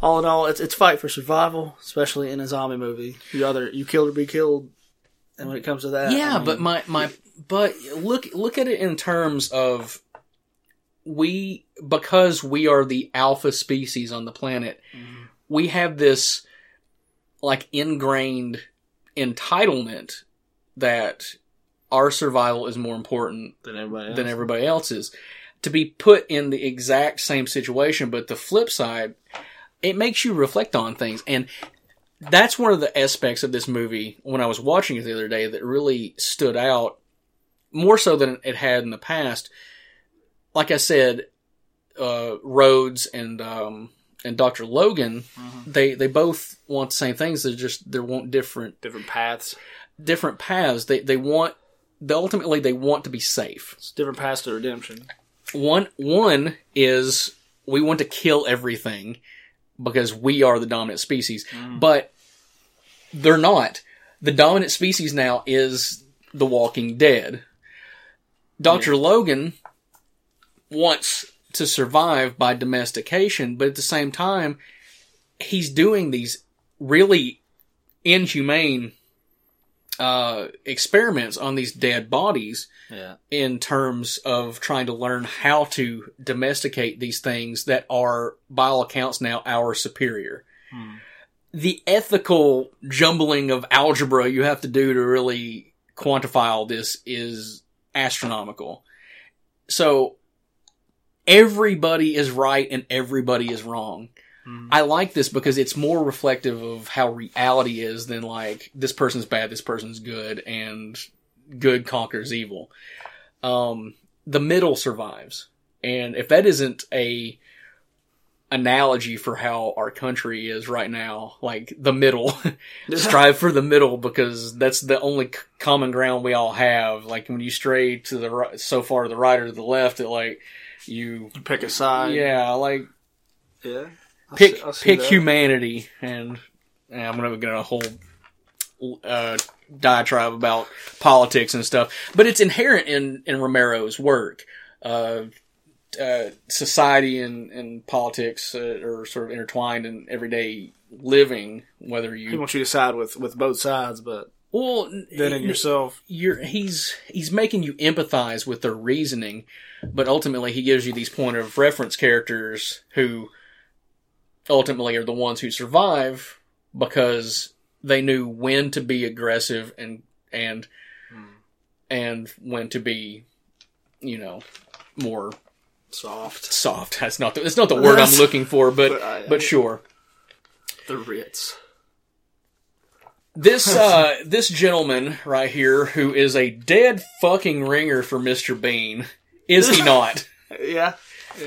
all in all, it's it's fight for survival, especially in a zombie movie. You either you kill or be killed, and when it comes to that, Yeah, I mean, but my my but look look at it in terms of we because we are the alpha species on the planet, we have this like ingrained entitlement that our survival is more important than everybody else. than everybody else's. To be put in the exact same situation, but the flip side, it makes you reflect on things. And that's one of the aspects of this movie when I was watching it the other day that really stood out more so than it had in the past. Like I said, uh, Rhodes and um, and Dr. Logan, they they both want the same things. They're just they want different different paths. different paths. They they want they ultimately they want to be safe. It's different paths to redemption. One one is we want to kill everything because we are the dominant species, but they're not. The dominant species now is the Walking Dead. Doctor Logan wants to survive by domestication, but at the same time, he's doing these really inhumane uh, experiments on these dead bodies Yeah. in terms of trying to learn how to domesticate these things that are, by all accounts, now our superior. The ethical jumbling of algebra you have to do to really quantify all this is astronomical. So everybody is right and everybody is wrong. I like this because it's more reflective of how reality is than like this person's bad, this person's good, and good conquers evil. Um, the middle survives, and if that isn't a analogy for how our country is right now, like the middle, *laughs* strive for the middle because that's the only c- common ground we all have. Like when you stray to the right, so far to the right or to the left, it like you, Pick a side. yeah, like Yeah. I pick see- see pick that. humanity and, and I'm gonna get a whole uh, diatribe about politics and stuff, but it's inherent in in Romero's work. Uh, uh, society and, and politics uh, are sort of intertwined in everyday living. Whether He you wants you to side with with both sides, but well, then in yourself, you're he's he's making you empathize with their reasoning, but ultimately he gives you these point of reference characters who ultimately are the ones who survive because they knew when to be aggressive and and and when to be, you know, more soft. soft. That's not the, that's not the word I'm looking for, but But I- but sure. The Ritz. This *laughs* uh this gentleman right here who is a dead fucking ringer for Mr. Bean, is he not? *laughs* Yeah.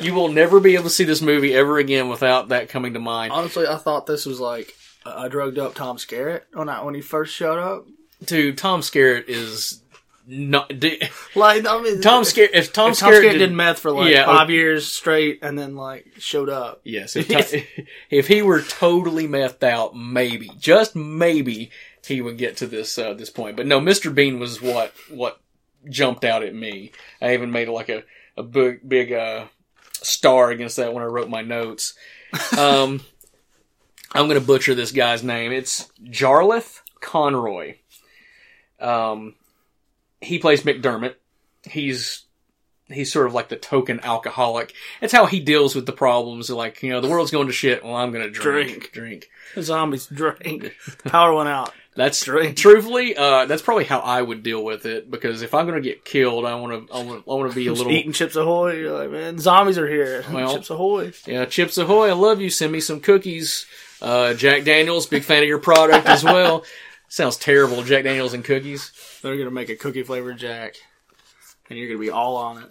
You will never be able to see this movie ever again without that coming to mind. Honestly, I thought this was like a a drugged up Tom Skerritt when I when he first showed up. Dude, Tom Skerritt is not di- *laughs* Like I mean, Tom Skerritt if Tom, if Tom Skerritt, did, did meth for like Yeah, five years straight, and then like showed up. Yes, if, *laughs* Tom- if he were totally methed out, maybe, just maybe, he would get to this uh, this point. But no, Mr. Bean was what what jumped out at me. I even made like a a big big uh, star against that when I wrote my notes. *laughs* Um, I'm going to butcher this guy's name. It's Jarlath Conroy. Um, he plays McDermott. He's he's sort of like the token alcoholic. It's how he deals with the problems. Like, you know, the world's going to shit. Well, I'm going to drink, Drink. drink. The zombies drank. Power went out. That's Drink. truthfully, uh, that's probably how I would deal with it because if I'm going to get killed, I want to, I want, I want to be a *laughs* little, eating Chips Ahoy. You're like, man, zombies are here. Well- Chips Ahoy. yeah, Chips Ahoy. I love you. Send me some cookies. Uh, Jack Daniels, big fan of your product as well. *laughs* Sounds terrible, Jack Daniels and cookies. They're gonna make a cookie flavored Jack, and you're gonna be all on it,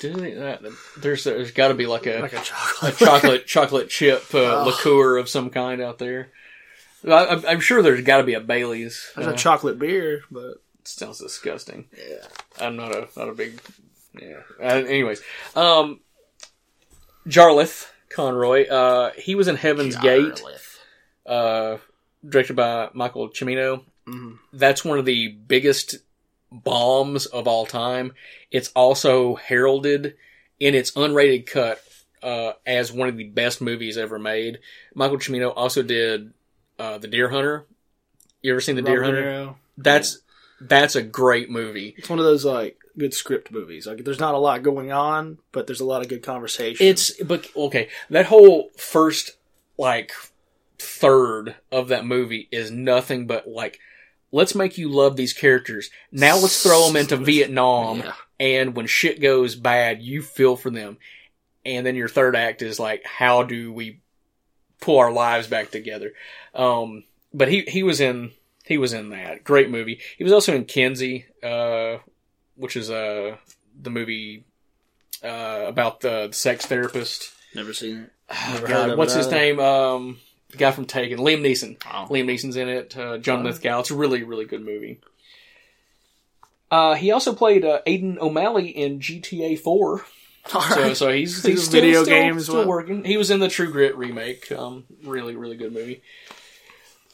Do they- that- There's, there's got to be like a, like a a chocolate. chocolate chocolate chip uh, liqueur of some kind out there. I, I'm- I'm sure there's got to be a Bailey's. There's Uh, a chocolate beer, but sounds disgusting. yeah, I'm not a not a big yeah. Uh, anyways, um, Jarlath Conroy. Uh, he was in Heaven's Gate, uh, directed by Michael Cimino. That's one of the biggest bombs of all time. It's also heralded in its unrated cut uh, as one of the best movies ever made. Michael Cimino also did uh, The Deer Hunter. You ever seen The Deer Hunter? Niro. That's that's a great movie. It's one of those like good script movies. Like there's not a lot going on, but there's a lot of good conversation. It's but okay, that whole first like third of that movie is nothing but like let's make you love these characters. Now let's throw them into *laughs* Vietnam Yeah. and when shit goes bad, you feel for them. And then your third act is like how do we pull our lives back together? Um but he he was in he was in that. Great movie. He was also in Kinsey, uh which is uh the movie uh about the, the sex therapist. never seen it. Oh, *sighs* Never God, what's his either. name? Um, the guy from Taken, Liam Neeson. Oh. Liam Neeson's in it. Uh, John Lithgow. It's a really, really good movie. Uh, he also played uh, Aiden O'Malley in GTA 4. All So, right. so he's, *laughs* He's still, video still, game still working. He was in the True Grit remake. Um, really, really good movie.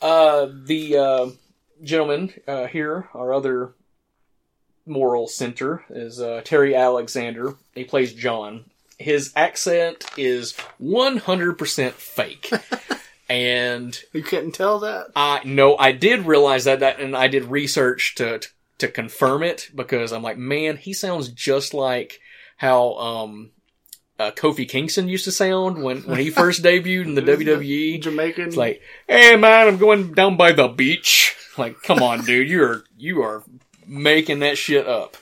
Uh, the uh, gentleman uh, here, our other moral center, is uh, Terry Alexander. He plays John. His accent is 100% fake. *laughs* and you couldn't tell that. I no, I did realize that that, and I did research to to, to confirm it because I'm like, man, he sounds just like how um uh, Kofi Kingston used to sound when when he *laughs* first debuted in the WWE. Jamaican. It's like, hey man, I'm going down by the beach. Like, come on, dude, you're you are making that shit up.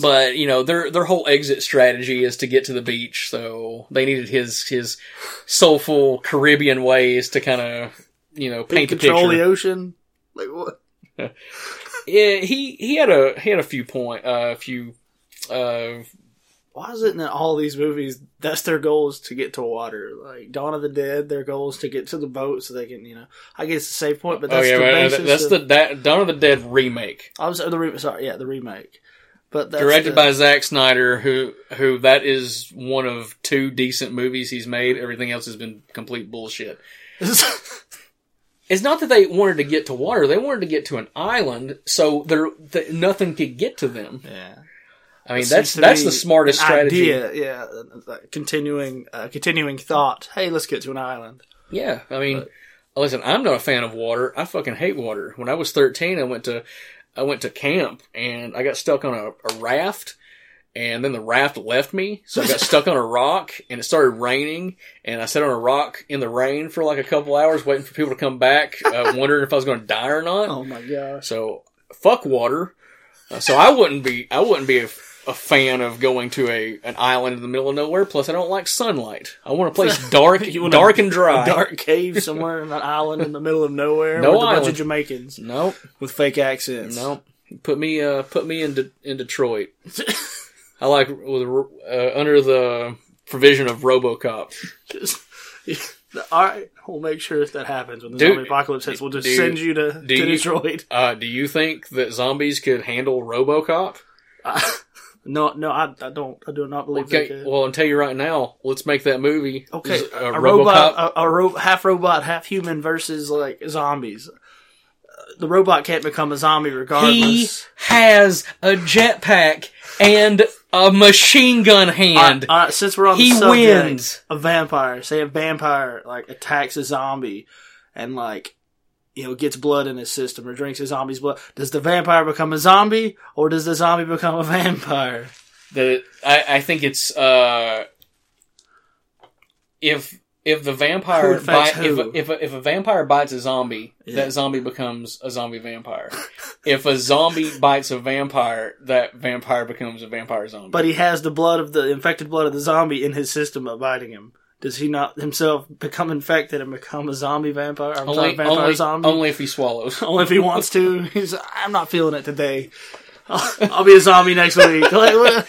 But you know their their whole exit strategy is to get to the beach, so they needed his his soulful Caribbean ways to kind of you know paint the control picture. the ocean. Like what? *laughs* Yeah, he he had a he had a few point uh, a few uh, Why is it in all these movies that's their goal is to get to water? Like Dawn of the Dead, their goal is to get to the boat so they can, you know, I guess it's a safe point, but oh that's yeah the well, basis. that's of, the that Dawn of the Dead remake I was the re- sorry, yeah, the remake. But that's directed the, by Zack Snyder, who who that is one of two decent movies he's made. Everything else has been complete bullshit. *laughs* It's not that they wanted to get to water; they wanted to get to an island, so there th- nothing could get to them. yeah. I mean, that's that's the smartest strategy. Idea, yeah, continuing, uh, continuing thought. Hey, let's get to an island. Yeah, I mean, listen, I'm not a fan of water. I fucking hate water. When I was 13, I went to I went to camp and I got stuck on a, a raft, and then the raft left me, so I got stuck on a rock, and it started raining, and I sat on a rock in the rain for like a couple hours, waiting for people to come back, uh, *laughs* wondering if I was going to die or not. Oh my gosh. So fuck water. Uh, so I wouldn't be I wouldn't be a, fan of going to a an island in the middle of nowhere. Plus, I don't like sunlight. I want a place *laughs* dark, You want dark and dry. A dark cave somewhere in an island in the middle of nowhere *laughs* No with a bunch island. of Jamaicans Nope, with fake accents. nope. Put me uh put me in De- in Detroit. *laughs* I like with uh, under the provision of RoboCop. Just- all right, we'll make sure if that happens when the Dude, zombie apocalypse hits. We'll just dude, send you to, to you- Detroit. Uh, do you think that zombies could handle RoboCop? No, no, I, I don't. I do not believe they Okay, could. well, I'll tell you right now. Let's make that movie. Okay, a, robot, a, a ro- half robot, half human versus like zombies. Uh, the robot can't become a zombie regardless. He has a jetpack and a machine gun hand. All right, since we're on He the subject, wins. a vampire. Say a vampire like attacks a zombie, and like you know gets blood in his system or drinks a zombie's blood. Does the vampire become a zombie, or does the zombie become a *laughs* vampire? the I, I think it's uh if if the vampire bite, if a, if a, if a vampire bites a zombie, Yeah. that zombie becomes a zombie vampire. *laughs* if a zombie bites a vampire, that vampire becomes a vampire zombie. But he has the blood of the infected blood of the zombie in his system by biting him. Does he not himself become infected and become a zombie vampire? I'm only vampire only, zombie. only if he swallows. *laughs* Only if he wants to. He's, I'm not feeling it today. I'll, I'll be a zombie next week. *laughs* Like,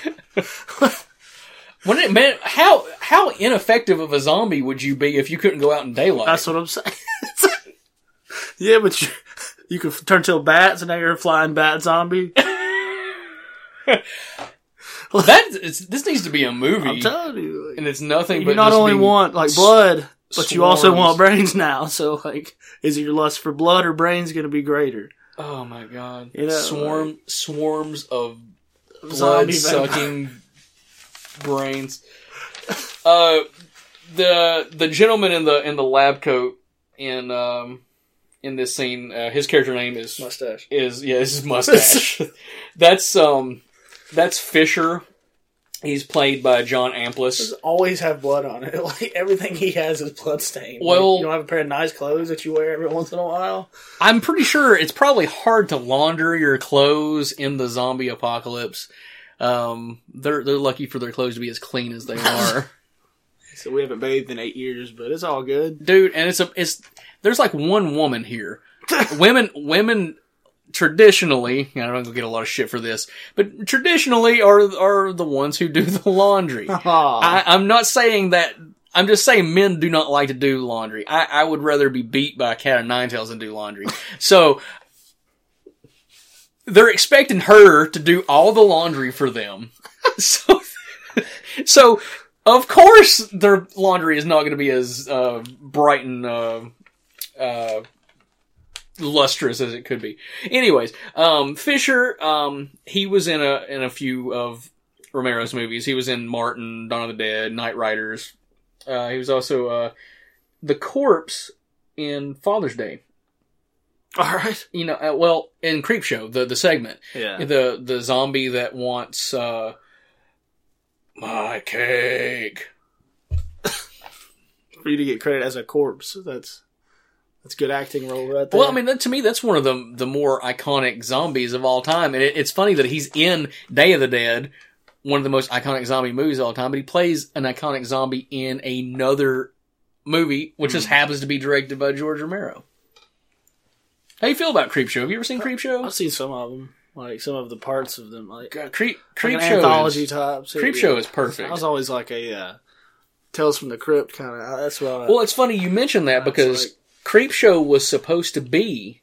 what? When it, man, how how ineffective of a zombie would you be if you couldn't go out in daylight? That's what I'm saying. *laughs* yeah, but you, you could turn to a bat, so now you're a flying bat zombie. *laughs* that it's, this needs to be a movie, I'm telling you, like, and it's nothing you but not only want like blood, but you also want brains now. *laughs* So like, is your lust for blood or brains going to be greater? Oh my god! You know, Swarm swarms of *laughs* blood sucking brains. Uh, the the gentleman in the in the lab coat in um in this scene, uh, his character name is mustache. is yeah, his mustache. that's um that's Fisher. He's played by John Amplas. Always have blood on it. *laughs* Like everything he has is blood stained. Well- you don't have a pair of nice clothes that you wear every once in a while. I'm pretty sure it's probably hard to launder your clothes in the zombie apocalypse. Um, they're they're lucky for their clothes to be as clean as they *laughs* are. So we haven't bathed in eight years, but it's all good. dude and it's a it's there's like one woman here *laughs* women women traditionally and i'm gonna get a lot of shit for this but traditionally are are the ones who do *laughs* the laundry. I, i'm not saying that i'm just saying men do not like to do laundry. I, I would rather be beat by a cat of nine tails than do laundry. *laughs* So they're expecting her to do all the laundry for them. *laughs* So so of course their laundry is not going to be as uh, bright and uh, uh, lustrous as it could be. Anyways, um, Fisher, um, he was in a in a few of Romero's movies. He was in Martin, Dawn of the Dead, Knightriders. Uh, he was also uh, the corpse in Father's Day. all right. You know, uh, well, in Creepshow, the the segment, Yeah. the the zombie that wants uh, my cake. *laughs* For you to get credit as a corpse, that's that's good acting role right there. Well, I mean, that, to me, that's one of the the more iconic zombies of all time, and it, it's funny that he's in Day of the Dead, one of the most iconic zombie movies of all time, but he plays an iconic zombie in another movie, which Hmm. just happens to be directed by George Romero. How do you feel about Creepshow? Have you ever seen Creepshow? I've seen some of them, like some of the parts of them, like, God, Creep like Creepshow anthology is, type. Creepshow is perfect. I was always like a uh, Tales from the Crypt kind of. That's what. I, Well, it's funny you mentioned that because like- Creepshow was supposed to be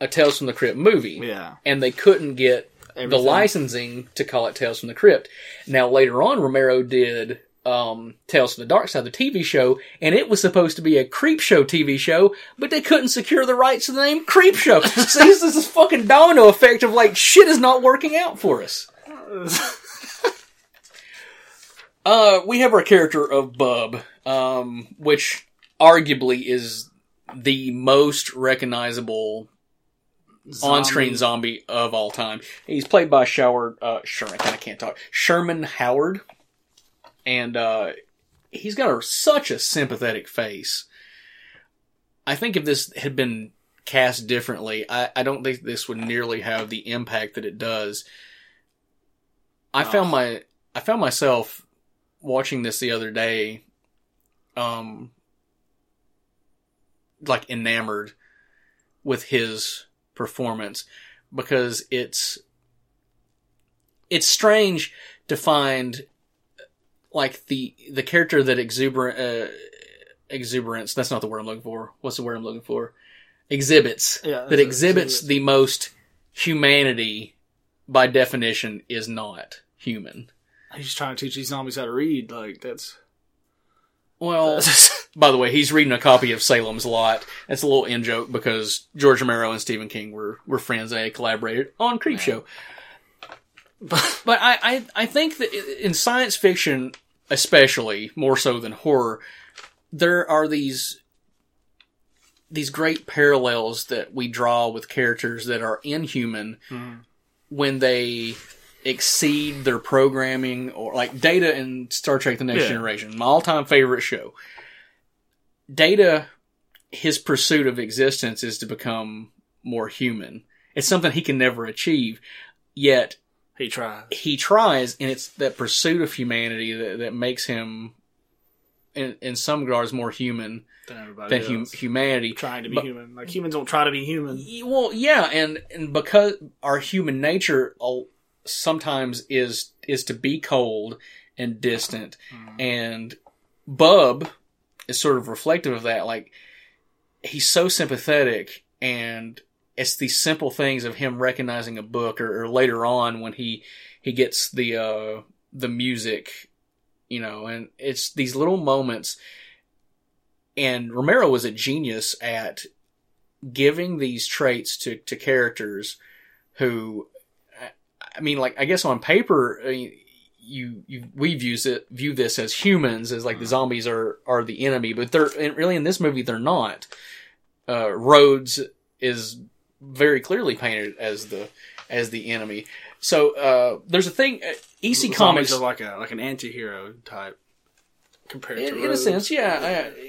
a Tales from the Crypt movie. yeah, and they couldn't get the licensing to call it Tales from the Crypt. Now later on, Romero did um, Tales from the Dark Side, the TV show, and it was supposed to be a Creepshow TV show, but they couldn't secure the rights to the name Creepshow. *laughs* So this is this fucking domino effect of like shit is not working out for us. *laughs* Uh, we have our character of Bub, um, which arguably is the most recognizable on-screen zombie of all time. He's played by Shower, uh, Sherman, I can't talk, Sherman Howard. And, uh, he's got a, such a sympathetic face. I think if this had been cast differently, I, I don't think this would nearly have the impact that it does. I found my, I found myself watching this the other day, um, like enamored with his performance because it's it's strange to find like the the character that exuberant uh, exuberance that's not the word I'm looking for what's the word I'm looking for exhibits Yeah, that exhibits exhibits. the most humanity by definition is not human he's trying to teach these zombies how to read. Like that's. Well *laughs* By the way, he's reading a copy of Salem's Lot. That's a little in joke because George Romero and Stephen King were, were friends and they collaborated on Creepshow. But I, I, I think that in science fiction, especially more so than horror, there are these these great parallels that we draw with characters that are inhuman mm-hmm. when they exceed their programming or like Data in Star Trek: The Next Yeah. Generation, my all-time favorite show. Data, his pursuit of existence is to become more human. It's something he can never achieve, yet he tries. he tries, and it's that pursuit of humanity that, that makes him, in, in some regards, more human Than everybody than hum, humanity. trying to be But- human. Like humans don't try to be human. Well, yeah, and and because our human nature sometimes is is to be cold and distant, and Bub is sort of reflective of that. Like he's so sympathetic, and it's these simple things of him recognizing a book, or, or later on when he he gets the uh, the music, you know, and it's these little moments. And Romero was a genius at giving these traits to to characters who, I mean, like I guess on paper. I mean, you, you we views it view this as humans as like the zombies are are the enemy but they're really in this movie they're not. Uh rhodes is very clearly painted as the as the enemy. So uh there's a thing uh, ec Zombies comics are like a like an anti-hero type compared in, to in a sense yeah uh,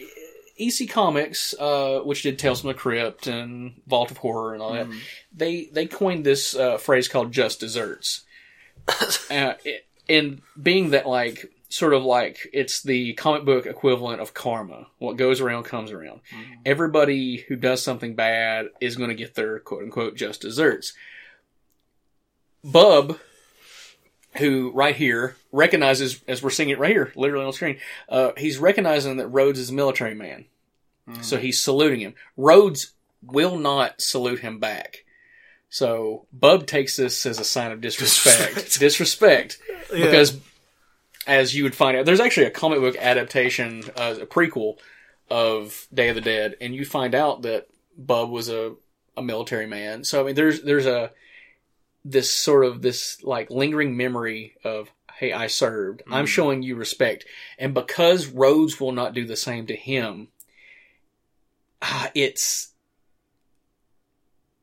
ec comics uh which did tales from the crypt and vault of horror and all that they they coined this uh, phrase called just desserts. *coughs* Uh, it, and being that like sort of like it's the comic book equivalent of karma what goes around comes around. Everybody who does something bad is going to get their quote unquote just desserts. Bub who right here recognizes as we're seeing it right here literally on screen uh, he's recognizing that rhodes is a military man. So he's saluting him. Rhodes will not salute him back. So Bub takes this as a sign of disrespect. Disrespect, *laughs* because as you would find out, there's actually a comic book adaptation, uh, a prequel of Day of the Dead, and you find out that Bub was a, a military man. So I mean, there's there's a this sort of this like lingering memory of hey, I served. I'm showing you respect, and because Rhodes will not do the same to him, ah, it's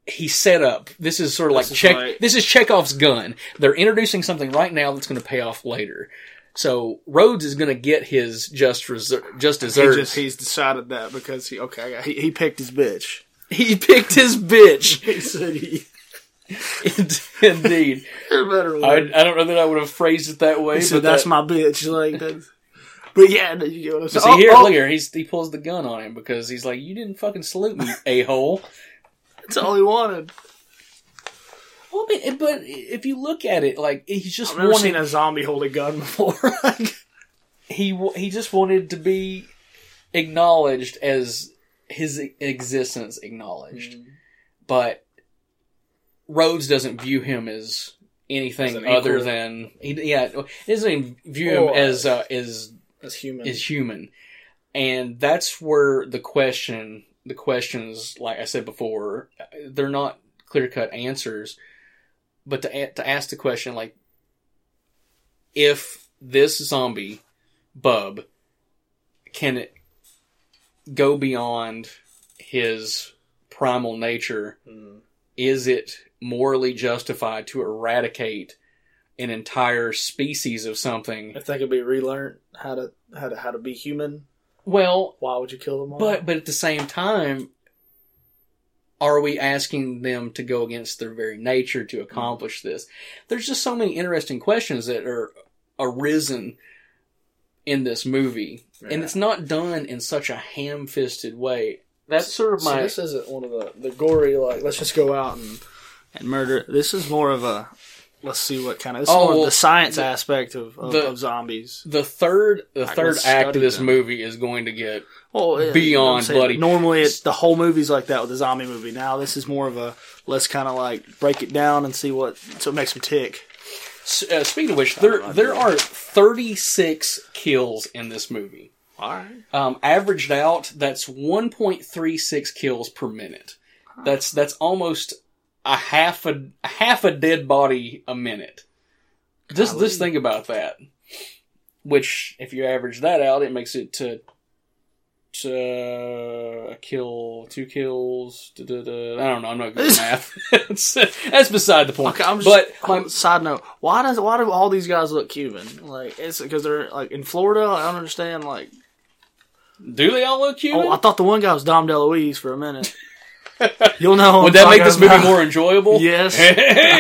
he set up. This is sort of like This is check. like- This is Chekhov's gun. They're introducing something right now that's going to pay off later. So Rhodes is going to get his just reser- just He just he's decided that because he okay he, he picked his bitch. he picked his bitch. *laughs* He said he *laughs* Indeed, better I. I don't know that I would have phrased it that way. Said that's that- my bitch. *laughs* Like that. But yeah, you get what I'm saying. see here, Oh, oh, look here. He's, he pulls the gun on him because he's like, "You didn't fucking salute me, *laughs* a hole." That's all he wanted. Well, I mean, but if you look at it, like he's just I've never wanted, seen a zombie hold a gun before. Like, he he just wanted to be acknowledged as his existence acknowledged, Mm. but Rhodes doesn't view him as anything As other equal. than he, yeah, he doesn't even view him as uh, as That's human. is human, and that's where the question, the questions, like I said before, they're not clear cut answers, but to to ask the question like, if this zombie, Bub, can it go beyond his primal nature? Is it morally justified to eradicate an entire species of something? if they could be relearned how to how to how to be human, Well, why would you kill them all? But but at the same time, are we asking them to go against their very nature to accomplish this? There's just so many interesting questions that are arisen in this movie, and it's not done in such a ham-fisted way. That's sort of So my this isn't one of the the gory like let's just go out and and murder. This is more of a let's see what kind of this is Oh, more of the science aspect of, of, the- of zombies. the third the Like, third act of this them. movie is going to get Well, yeah, beyond you know saying? bloody. Normally, it's the whole movie's like that with a zombie movie. Now this is more of a let's kind of like break it down and see what so it makes them tick. Uh, speaking of which, there there are 36 kills in this movie. All right, Um, averaged out, that's 1.36 kills per minute. That's that's almost a half a, a half a dead body a minute. Just just think about that. Which, if you average that out, it makes it to to a kill, two kills. Da, da, da. I don't know. I'm not good at math. *laughs* That's beside the point. okay. I'm just. but my, side note: Why does why do all these guys look Cuban? Like it's because they're like in Florida. I don't understand. Like do they all look Cuban? oh, I thought the one guy was Dom DeLuise for a minute. *laughs* You'll know. Would I'm that make this movie about. more enjoyable? Yes. *laughs*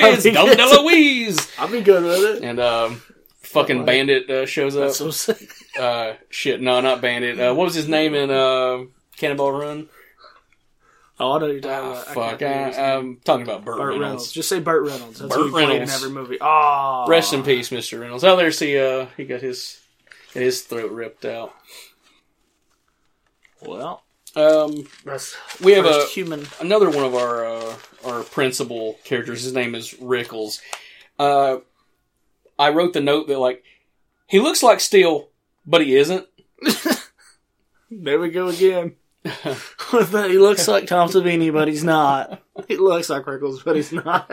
Hey, it's Dom DeLuise. I'd be good with it. And um, fucking Bandit uh, shows up. That's what I'm. *laughs* Uh, shit, no, not Bandit. Uh, what was his name in uh, Cannonball Run? Oh, I know who you're talking about. I fuck, can't remember I, I'm talking about Burt, Burt Reynolds. Reynolds. Just say Burt Reynolds. That's Burt Reynolds in every movie. Oh, Rest in peace, Mr. Reynolds. Oh, there's he. Uh, he got his his throat ripped out. Well, Um, that's we have a human. another one of our uh, our principal characters. His name is Rickles. Uh, I wrote the note that like he looks like Steel, but he isn't. *laughs* There we go again. *laughs* *laughs* he looks like Tom Savini, but he's not. He looks like Rickles, but he's not.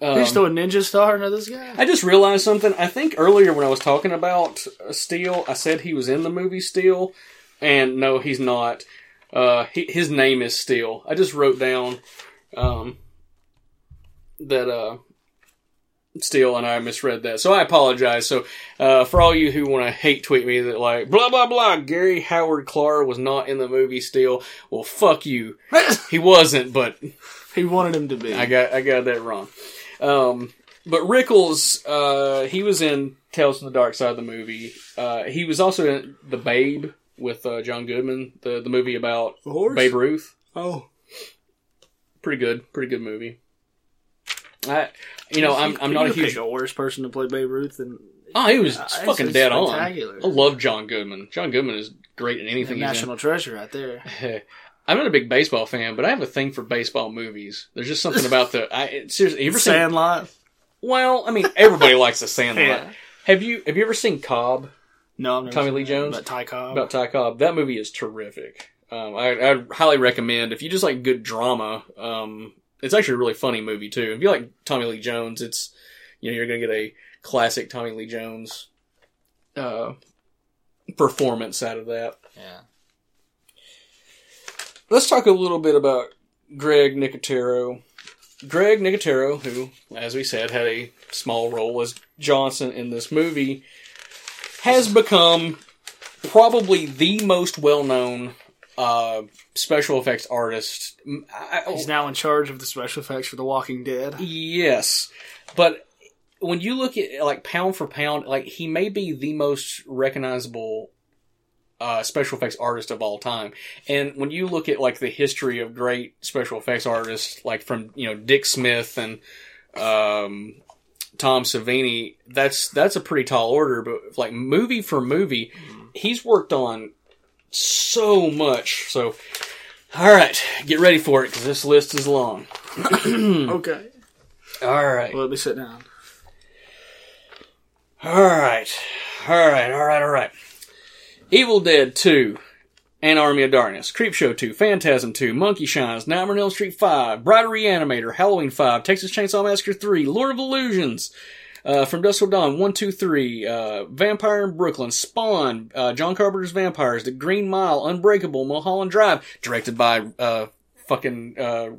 Um, You're still a ninja star into this guy? I just realized something. I think earlier when I was talking about uh, Steel, I said he was in the movie Steel, and no, he's not. Uh, he, his name is Steel. I just wrote down um, that uh, Steel, and I misread that, so I apologize. So uh, for all you who want to hate tweet me that like blah blah blah, Gary Howard Klar was not in the movie Steel. Well, fuck you. *laughs* he wasn't, but he wanted him to be. I got I got that wrong. Um, but Rickles, uh, he was in Tales from the Dark Side of the movie. Uh, he was also in The Babe with uh, John Goodman, the the movie about The horse? Babe Ruth. oh. Pretty good, pretty good movie. I, you know, I'm I'm not a You huge. pick a worse person to play Babe Ruth than Oh, he was it's- fucking dead on. I love John Goodman. John Goodman is great in anything he's in. National Treasure right there. *laughs* I'm not a big baseball fan, but I have a thing for baseball movies. There's just something about the. I it- seriously, you ever seen? Sandlot. Well, I mean, everybody likes the Sandlot. *laughs* Yeah. Have you Have you ever seen Cobb? No, I've never Tommy seen Lee that, Jones? But Ty Cobb. about Ty Cobb. That movie is terrific. Um, I, I'd highly recommend if you just like good drama. Um, it's actually a really funny movie too. If you like Tommy Lee Jones, it's you know you're gonna get a classic Tommy Lee Jones uh, performance out of that. yeah. Let's talk a little bit about Greg Nicotero. Greg Nicotero, who, as we said, had a small role as Johnson in this movie, has become probably the most well-known uh, special effects artist. I- He's now in charge of the special effects for The Walking Dead. Yes, but when you look at like pound for pound, like he may be the most recognizable uh, special effects artist of all time. And when you look at like the history of great special effects artists, like from you know Dick Smith and um, Tom Savini, that's that's a pretty tall order. But like movie for movie, he's worked on so much. So. All right, get ready for it because this list is long. *clears throat* Okay. All right. Well, let me sit down. All right, all right, all right, all right. Evil Dead 2, and Army of Darkness, Creepshow 2, Phantasm 2, Monkey Shines, Nightmare on Elm Street 5, Bride of Reanimator, Halloween 5, Texas Chainsaw Massacre 3, Lord of Illusions, uh, From Dusk Till Dawn 1, 2, 3, uh, Vampire in Brooklyn, Spawn, uh, John Carpenter's Vampires, The Green Mile, Unbreakable, Mulholland Drive, directed by uh, fucking uh,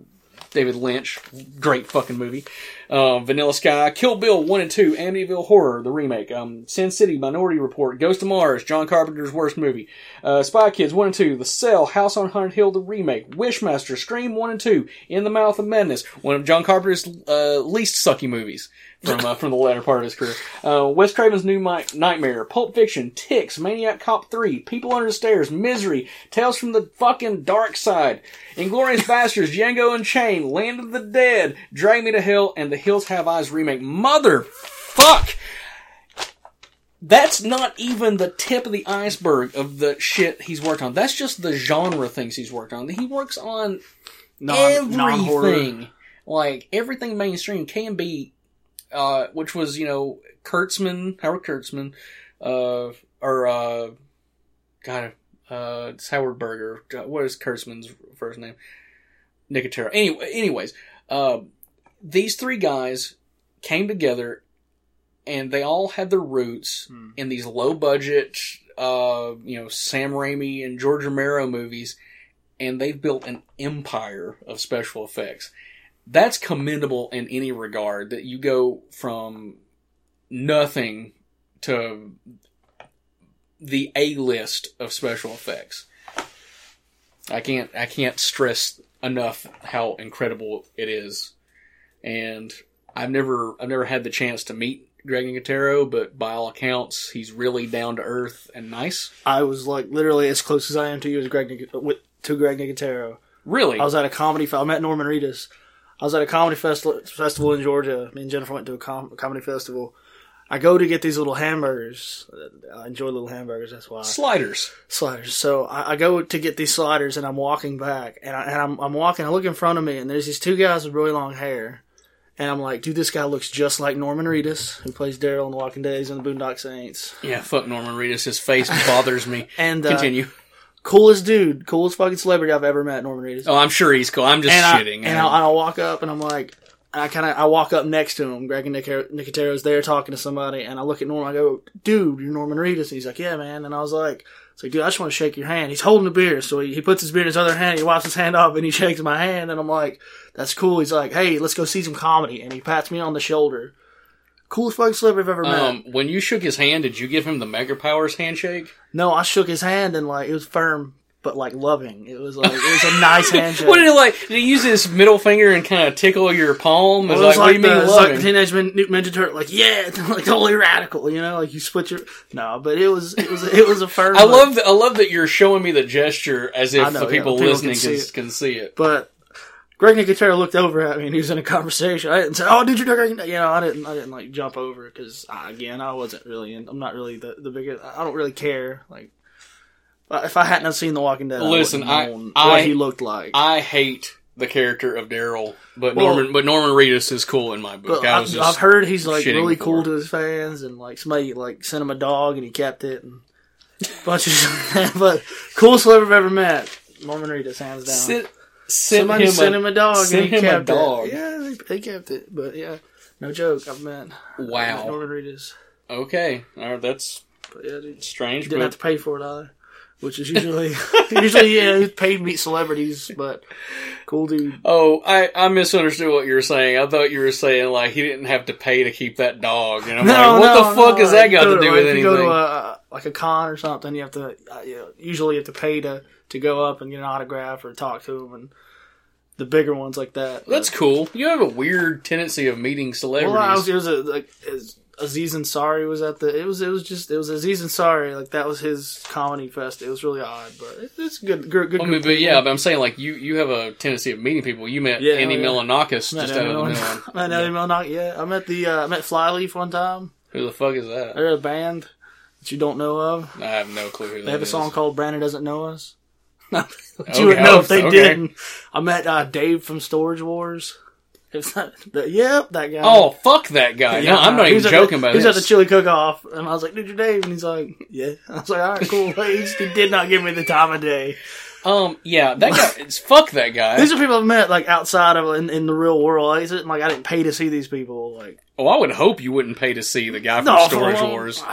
David Lynch. Great fucking movie. Uh, Vanilla Sky, Kill Bill 1 and 2, Amityville Horror, the remake. Um, Sin City, Minority Report, Ghost of Mars, John Carpenter's worst movie. Uh, Spy Kids 1 and 2, The Cell, House on Haunted Hill, the remake. Wishmaster, Scream 1 and 2, In the Mouth of Madness, one of John Carpenter's uh, least sucky movies from uh, from the latter part of his career. Uh, Wes Craven's New Mi- Nightmare, Pulp Fiction, Ticks, Maniac Cop 3, People Under the Stairs, Misery, Tales from the fucking Dark Side, Inglorious *laughs* Bastards, Django Unchained, Land of the Dead, Drag Me to Hell, and The Hills Have Eyes remake. Motherfuck! That's not even the tip of the iceberg of the shit he's worked on. That's just the genre things he's worked on. He works on Non, non-horror. everything. Like everything mainstream can be, uh, which was you know Kurtzman, Howard Kurtzman, uh, or uh, God, uh, it's Howard Berger. What is Kurtzman's first name? Nicotero. Anyway, anyways, uh, these three guys came together, and they all had their roots in these low budget, uh, you know, Sam Raimi and George Romero movies and they've built an empire of special effects. That's commendable in any regard that you go from nothing to the A list of special effects. I can't I can't stress enough how incredible it is. And I've never I've never had the chance to meet Greg Nicotero, but by all accounts, he's really down to earth and nice. I was like literally as close as I am to you as Greg to Greg Nicotero. Really, I was at a comedy. I met Norman Reedus. I was at a comedy festival festival in Georgia. Me and Jennifer went to a com- comedy festival. I go to get these little hamburgers. I enjoy little hamburgers. That's why sliders. sliders. So I, I go to get these sliders, and I'm walking back, and, I, and I'm I'm walking. I look in front of me, and there's these two guys with really long hair, And I'm like, dude, this guy looks just like Norman Reedus, who plays Daryl in The Walking Dead. He's in the Boondock Saints. Yeah, fuck Norman Reedus. His face bothers me. *laughs* And uh, Continue. Coolest dude, coolest fucking celebrity I've ever met, Norman Reedus. oh, I'm sure he's cool. I'm just and I, shitting. and I'll, I'll walk up and I'm like, I kind of I walk up next to him. Greg and Nic- Nicotero's there talking to somebody, and I look at Norman. I go, "Dude, you're Norman Reedus." And he's like, "Yeah, man." And I was like, "It's like, dude, I just want to shake your hand." He's holding a beer, so he, he puts his beer in his other hand. He wipes his hand off, and he *laughs* shakes my hand. And I'm like, "That's cool." He's like, "Hey, let's go see some comedy," and he pats me on the shoulder. Coolest fucking celebrity I've ever met. um, when you shook his hand, did you give him the Mega Powers handshake? no, I shook his hand, and like it was firm, but like loving. It was like it was a nice *laughs* handshake. What did he like? Did he use his middle finger and kind of tickle your palm? It It was like, you the, like the Teenage Mutant Ninja Turtle, like yeah, *laughs* like totally radical, you know, like you split your no, but it was it was it was a firm. *laughs* I love. I love that you're showing me the gesture as if know, the people people listening can can, see it. can see it. but Greg Nicotero looked over at me and he was in a conversation. I didn't say, "Oh, did you know Greg?" You know, I didn't. I didn't like jump over because again, I wasn't really. In, I'm not really the the biggest. I don't really care. Like if I hadn't have seen The Walking Dead, Listen, I, I- have I- what he looked like. I hate the character of Daryl, but Well- Norman, but Norman Reedus is cool in my book. I I've heard he's like really cool to his fans, and like somebody like sent him a dog and he kept it, and *laughs* bunch of *laughs* but coolest I've ever met. Norman Reedus, hands down. Sit, send Somebody him sent a, him a dog send and he him a dog. it. Yeah, they, kept it, but yeah, no joke. I've met Wow. Norman Reedus, Okay, all right, that's but yeah, dude, strange. didn't have to pay for it either. Which is usually *laughs* usually yeah, paid meet celebrities, but cool dude. oh, I, I misunderstood what you were saying. I thought you were saying like he didn't have to pay to keep that dog, and I'm like, what the fuck has that got to do with anything? You go to a, like a con or something, you have to uh, you know, usually you have to pay to to go up and get an autograph or talk to them, and the bigger ones like that. That's cool. You have a weird tendency of meeting celebrities. well, I was, it was a, like Aziz Ansari was at the. It was it was just it was Aziz Ansari like that was his comedy fest. It was really odd, but it, it's good. Good. good I mean, but yeah, but I'm saying like you you have a tendency of meeting people. You met Yeah, Andy yeah. Milonakis Met just out of the. Mil- *laughs* met Eddie Milnock, Yeah, I met the uh, I met Flyleaf one time. Who the fuck is that? They're a band that you don't know of. I have no clue who They have a song called "Brandon Doesn't Know Us." *laughs* you Okay, would know if they didn't. I met uh, Dave from Storage Wars. If that, the, yep, that guy. Oh fuck that guy! no, I'm not even joking the, about He was this. at the chili cook-off, and I was like, "Dude, you're Dave," and he's like, "Yeah." *laughs* I was like, "All right, cool." *laughs* He, just- he did not give me the time of day. um, yeah, that guy. It's fuck that guy. These are people I've met like outside of in, in the real world. Not like I didn't pay to see these people. Like, Oh, I would hope you wouldn't pay to see the guy from no, Storage Wars.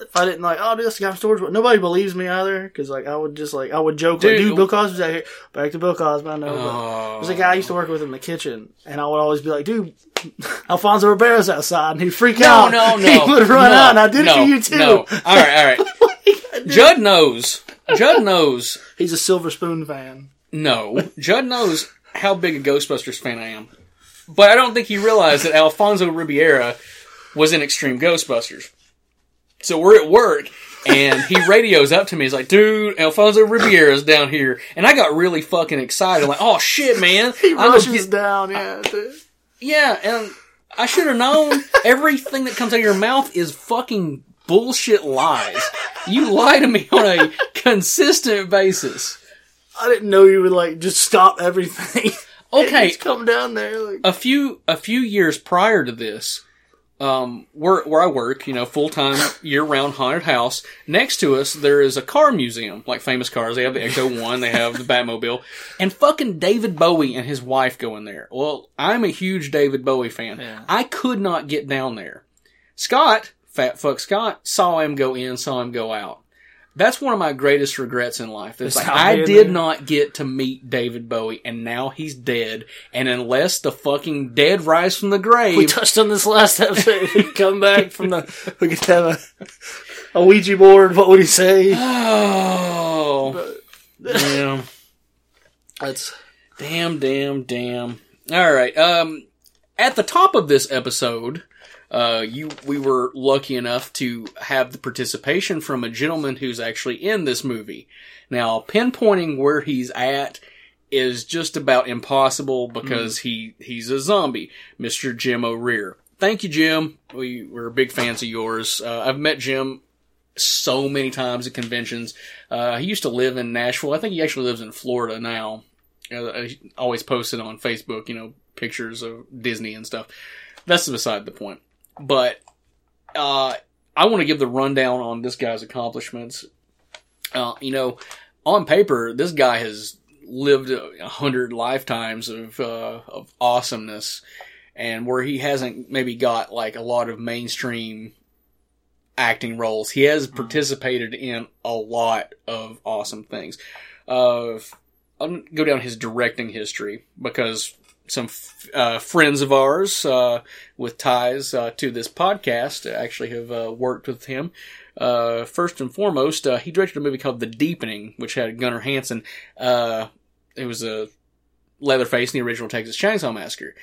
If I didn't like, oh, dude, this guy from Storage but Nobody believes me either because like I would just like I would joke, like, Dude. dude, Bill Cosby's out here. Back to Bill Cosby, I know. but Oh. There's a guy I used to work with in the kitchen, and I would always be like, dude, *laughs* Alfonso Ribeiro's outside, and he'd freak No, out. no, *laughs* no. He would run no, out, and I did no, it for you too. No. All right, all right. *laughs* Judd knows. Judd knows. He's a Silver Spoon fan. No, Judd knows how big a Ghostbusters fan I am, but I don't think he realized that Alfonso Ribeiro was in Extreme Ghostbusters. So we're at work, and he radios up to me. He's like, "Dude, Alfonso Ribeiro's down here," and I got really fucking excited. I'm like, "Oh shit, man!" *laughs* He I'm rushes get- down, yeah. dude. Yeah, and I should have known everything that comes out of your mouth is fucking bullshit lies. You lie to me on a consistent basis. I didn't know you would like just stop everything. *laughs* Okay, just come down there. Like, a few a few years prior to this, um, where where I work, you know, full time year round haunted house. Next to us, there is a car museum, like famous cars. They have the Ecto One, they have the Batmobile, *laughs* and fucking David Bowie and his wife go in there. Well, I'm a huge David Bowie fan. I could not get down there. Scott, fat fuck Scott, saw him go in, saw him go out. That's one of my greatest regrets in life. It's like I did there. not get to meet David Bowie, and now he's dead. And unless the fucking dead rise from the grave, we touched on this last episode. We *laughs* come back from the. We could have a, a Ouija board. What would he say? *sighs* oh, damn, That's damn, damn, damn. All right. Um, at the top of this episode, uh, you we were lucky enough to have the participation from a gentleman who's actually in this movie. Now, pinpointing where he's at is just about impossible because he he's a zombie, Mr. Jim O'Rear. Thank you, Jim. We we're big fans of yours. Uh, I've met Jim so many times at conventions. Uh, he used to live in Nashville. I think he actually lives in Florida now. Uh, he always posted on Facebook, you know, pictures of Disney and stuff. That's beside the point. But uh, I want to give the rundown on this guy's accomplishments. Uh, you know, on paper, this guy has lived a hundred lifetimes of uh, of awesomeness, and where he hasn't maybe got like a lot of mainstream acting roles, he has participated in a lot of awesome things. Uh, I'll go down his directing history because some uh, friends of ours uh, with ties uh, to this podcast actually have uh, worked with him. Uh, first and foremost, he directed a movie called The Deepening, which had Gunnar Hansen. It was a Leatherface in the original Texas Chainsaw Massacre.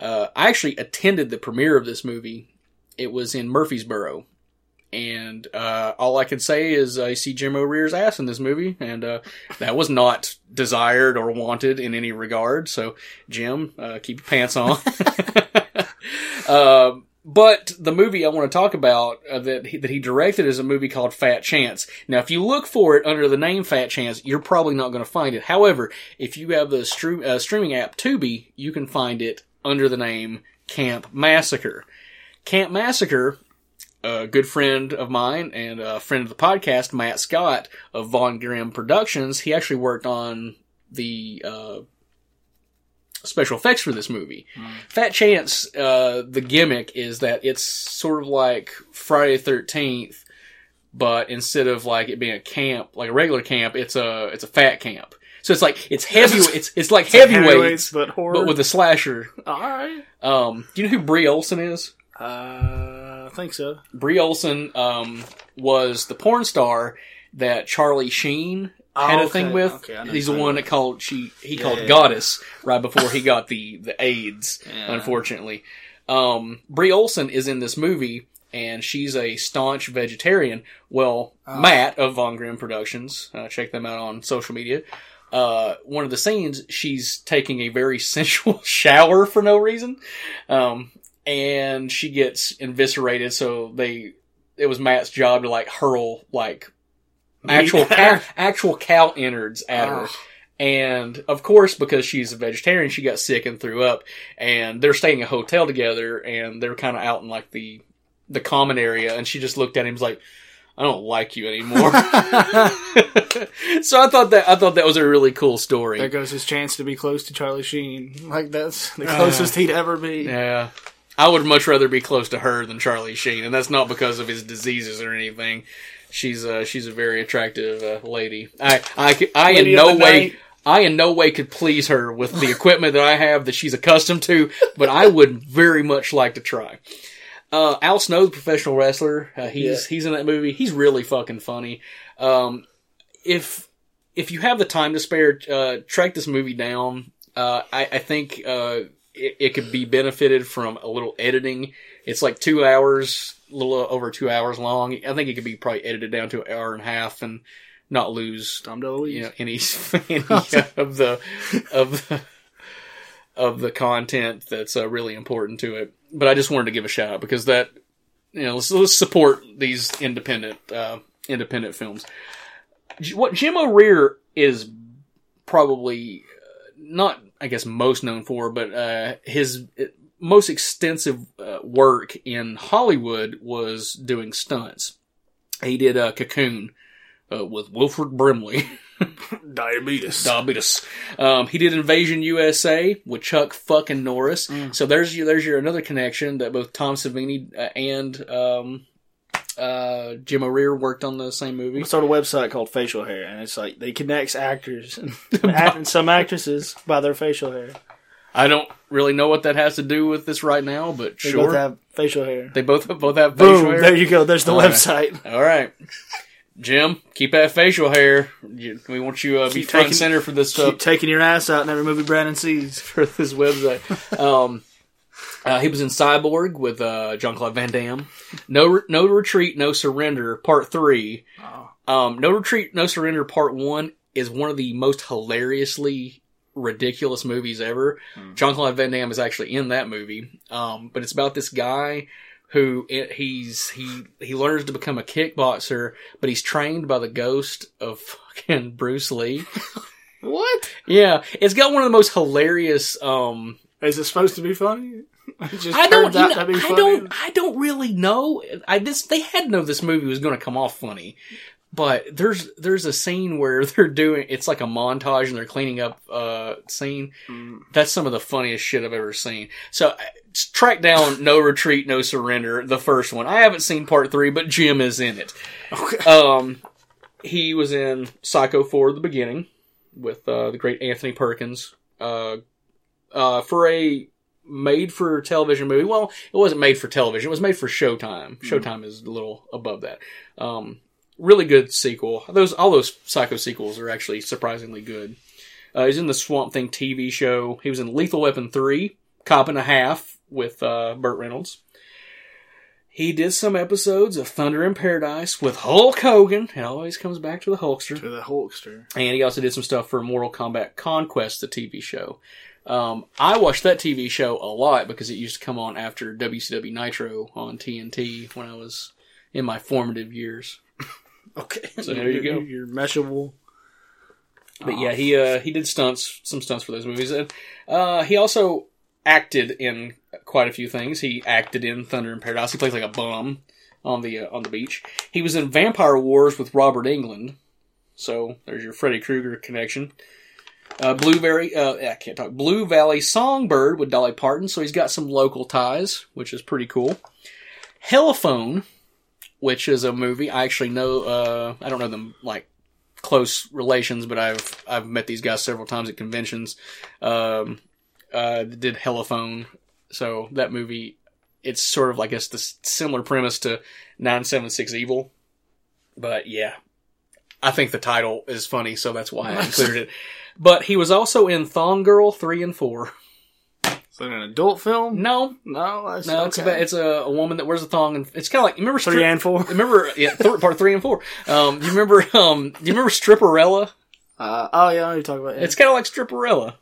I actually attended the premiere of this movie. It was in Murfreesboro. And uh, all I can say is I see Jim O'Rear's ass in this movie, and uh, that was not desired or wanted in any regard. So, Jim, uh, keep your pants on. uh, *laughs* *laughs* but the movie I want to talk about uh, that he, that he directed is a movie called Fat Chance. Now, if you look for it under the name Fat Chance, you're probably not going to find it. However, if you have the stream, uh, streaming app Tubi, you can find it under the name Camp Massacre. Camp Massacre a good friend of mine and a friend of the podcast, Matt Scott of Von Grimm Productions, he actually worked on the uh, special effects for this movie. Fat Chance, uh, the gimmick is that it's sort of like Friday the Thirteenth, but instead of like it being a camp, like a regular camp, it's a it's a fat camp. So it's like it's *laughs* heavy. It's it's like heavyweights, but horror. but with a slasher. All right. Um, do you know who Bree Olson is? Uh, I think so. Bree Olson um, was the porn star that Charlie Sheen had Oh, a thing with. Okay, He's the one that called she he Yeah, called yeah, yeah. Goddess right before he got the the AIDS. Yeah. Unfortunately, um, Bree Olson is in this movie. And she's a staunch vegetarian. Well, Oh. Matt of Von Grimm Productions, uh, check them out on social media. Uh, one of the scenes, she's taking a very *laughs* sensual shower for no reason. Um, and she gets eviscerated. So they, it was Matt's job to like hurl like actual *laughs* cow, actual cow innards at her. And of course, because she's a vegetarian, she got sick and threw up. And they're staying in a hotel together, and they're kind of out in like the the common area. And she just looked at him, was like, "I don't like you anymore." *laughs* so I thought that I thought that was a really cool story. There goes his chance to be close to Charlie Sheen. Like that's the uh, closest he'd ever be. Yeah. I would much rather be close to her than Charlie Sheen, and that's not because of his diseases or anything. She's uh, she's a very attractive uh, lady. I I, I in Lady of no way night. I in no way could please her with the equipment that I have that she's accustomed to, but I would very much like to try. Uh, Al Snow, the professional wrestler, uh, he's he's in that movie. He's really fucking funny. Um, if if you have the time to spare, uh, track this movie down. Uh, I, I think uh, it, it could be benefited from a little editing. It's like two hours, a little over two hours long. I think it could be probably edited down to an hour and a half and not lose Tom DeLuise. you know any, *laughs* any of the of the of the content that's uh, really important to it. But I just wanted to give a shout out because that you know let's, let's support these independent uh, independent films. What Jim O'Rear is probably uh, not, I guess, most known for, but uh, his uh, most extensive uh, work in Hollywood was doing stunts. He did uh, Cocoon uh, with Wilford Brimley. *laughs* Diabetes. Diabetes. Um, he did Invasion USA with Chuck fucking Norris. Mm. So there's your there's your another connection that both Tom Savini uh, and um, uh, Jim O'Rear worked on the same movie. We started a website called Facial Hair, and it's like they connects actors and, *laughs* *laughs* and some actresses by their facial hair. I don't really know what that has to do with this right now, but sure. They sure. both have facial hair. they both both have facial Boom! hair. There you go. There's the All right. website. All right. Jim, keep that facial hair. We want you uh, be Keep front and taking- center for this Keep taking your ass out in every movie Brandon sees. *laughs* for this website. Um, uh, he was in Cyborg with uh, Jean-Claude Van Damme. No, Re- no retreat, no surrender. Part three. Um, no retreat, no surrender. Part one is one of the most hilariously ridiculous movies ever. Jean-Claude Van Damme is actually in that movie. Um, but it's about this guy who he's he he learns to become a kickboxer, but he's trained by the ghost of fucking *laughs* Bruce Lee. What? Yeah, it's got one of the most hilarious um Is it supposed to be funny? *laughs* Just I don't. You know, I don't. I don't really know. I this they had to know this movie was going to come off funny, but there's there's a scene where *laughs* they're doing it's like a montage and they're cleaning up uh scene. Mm. That's some of the funniest shit I've ever seen. So uh, track down No Retreat, No Surrender, the first one. I haven't seen part three, but Jim is in it. Okay. *laughs* Um, he was in Psycho 4 the beginning with uh, the great Anthony Perkins. Uh, uh, for a made for television movie, well, it wasn't made for television, it was made for Showtime. Showtime is a little above that. Um, really good sequel. Those all those Psycho sequels are actually surprisingly good. Uh, he's in the Swamp Thing TV show. He was in Lethal Weapon 3, Cop and a Half with uh, Burt Reynolds. He did some episodes of Thunder in Paradise with Hulk Hogan. It always comes back to the Hulkster. To the Hulkster. And he also did some stuff for Mortal Kombat Conquest, the TV show. Um, I watched that TV show a lot because it used to come on after WCW Nitro on TNT when I was in my formative years. *laughs* Okay. So there you go. You're meshable. But yeah, he uh, he did stunts, some stunts for those movies, and uh, he also acted in quite a few things. He acted in Thunder in Paradise. He plays like a bum on the uh, on the beach. He was in Vampire Wars with Robert Englund. So there's your Freddy Krueger connection. Uh, Blue Valley, uh, I can't talk. Blue Valley Songbird with Dolly Parton. So he's got some local ties, which is pretty cool. Telephone, which is a movie I actually know. Uh, I don't know them like close relations, but I've I've met these guys several times at conventions. Um, uh, did Telephone, so that movie. It's sort of like it's the similar premise to Nine Seven Six Evil, but yeah, I think the title is funny, so that's why I *laughs* included it. But he was also in Thong Girl three and four. Is that an adult film? No, No, that's no, it's okay. about it's a, a woman that wears a thong, and it's kind of like you remember three Strip- and four. *laughs* Remember, yeah, th- part three and four. Um, you remember, um, do you remember Stripperella? Uh, oh yeah, I know you're talking about. Yeah. It's kind of like Stripperella.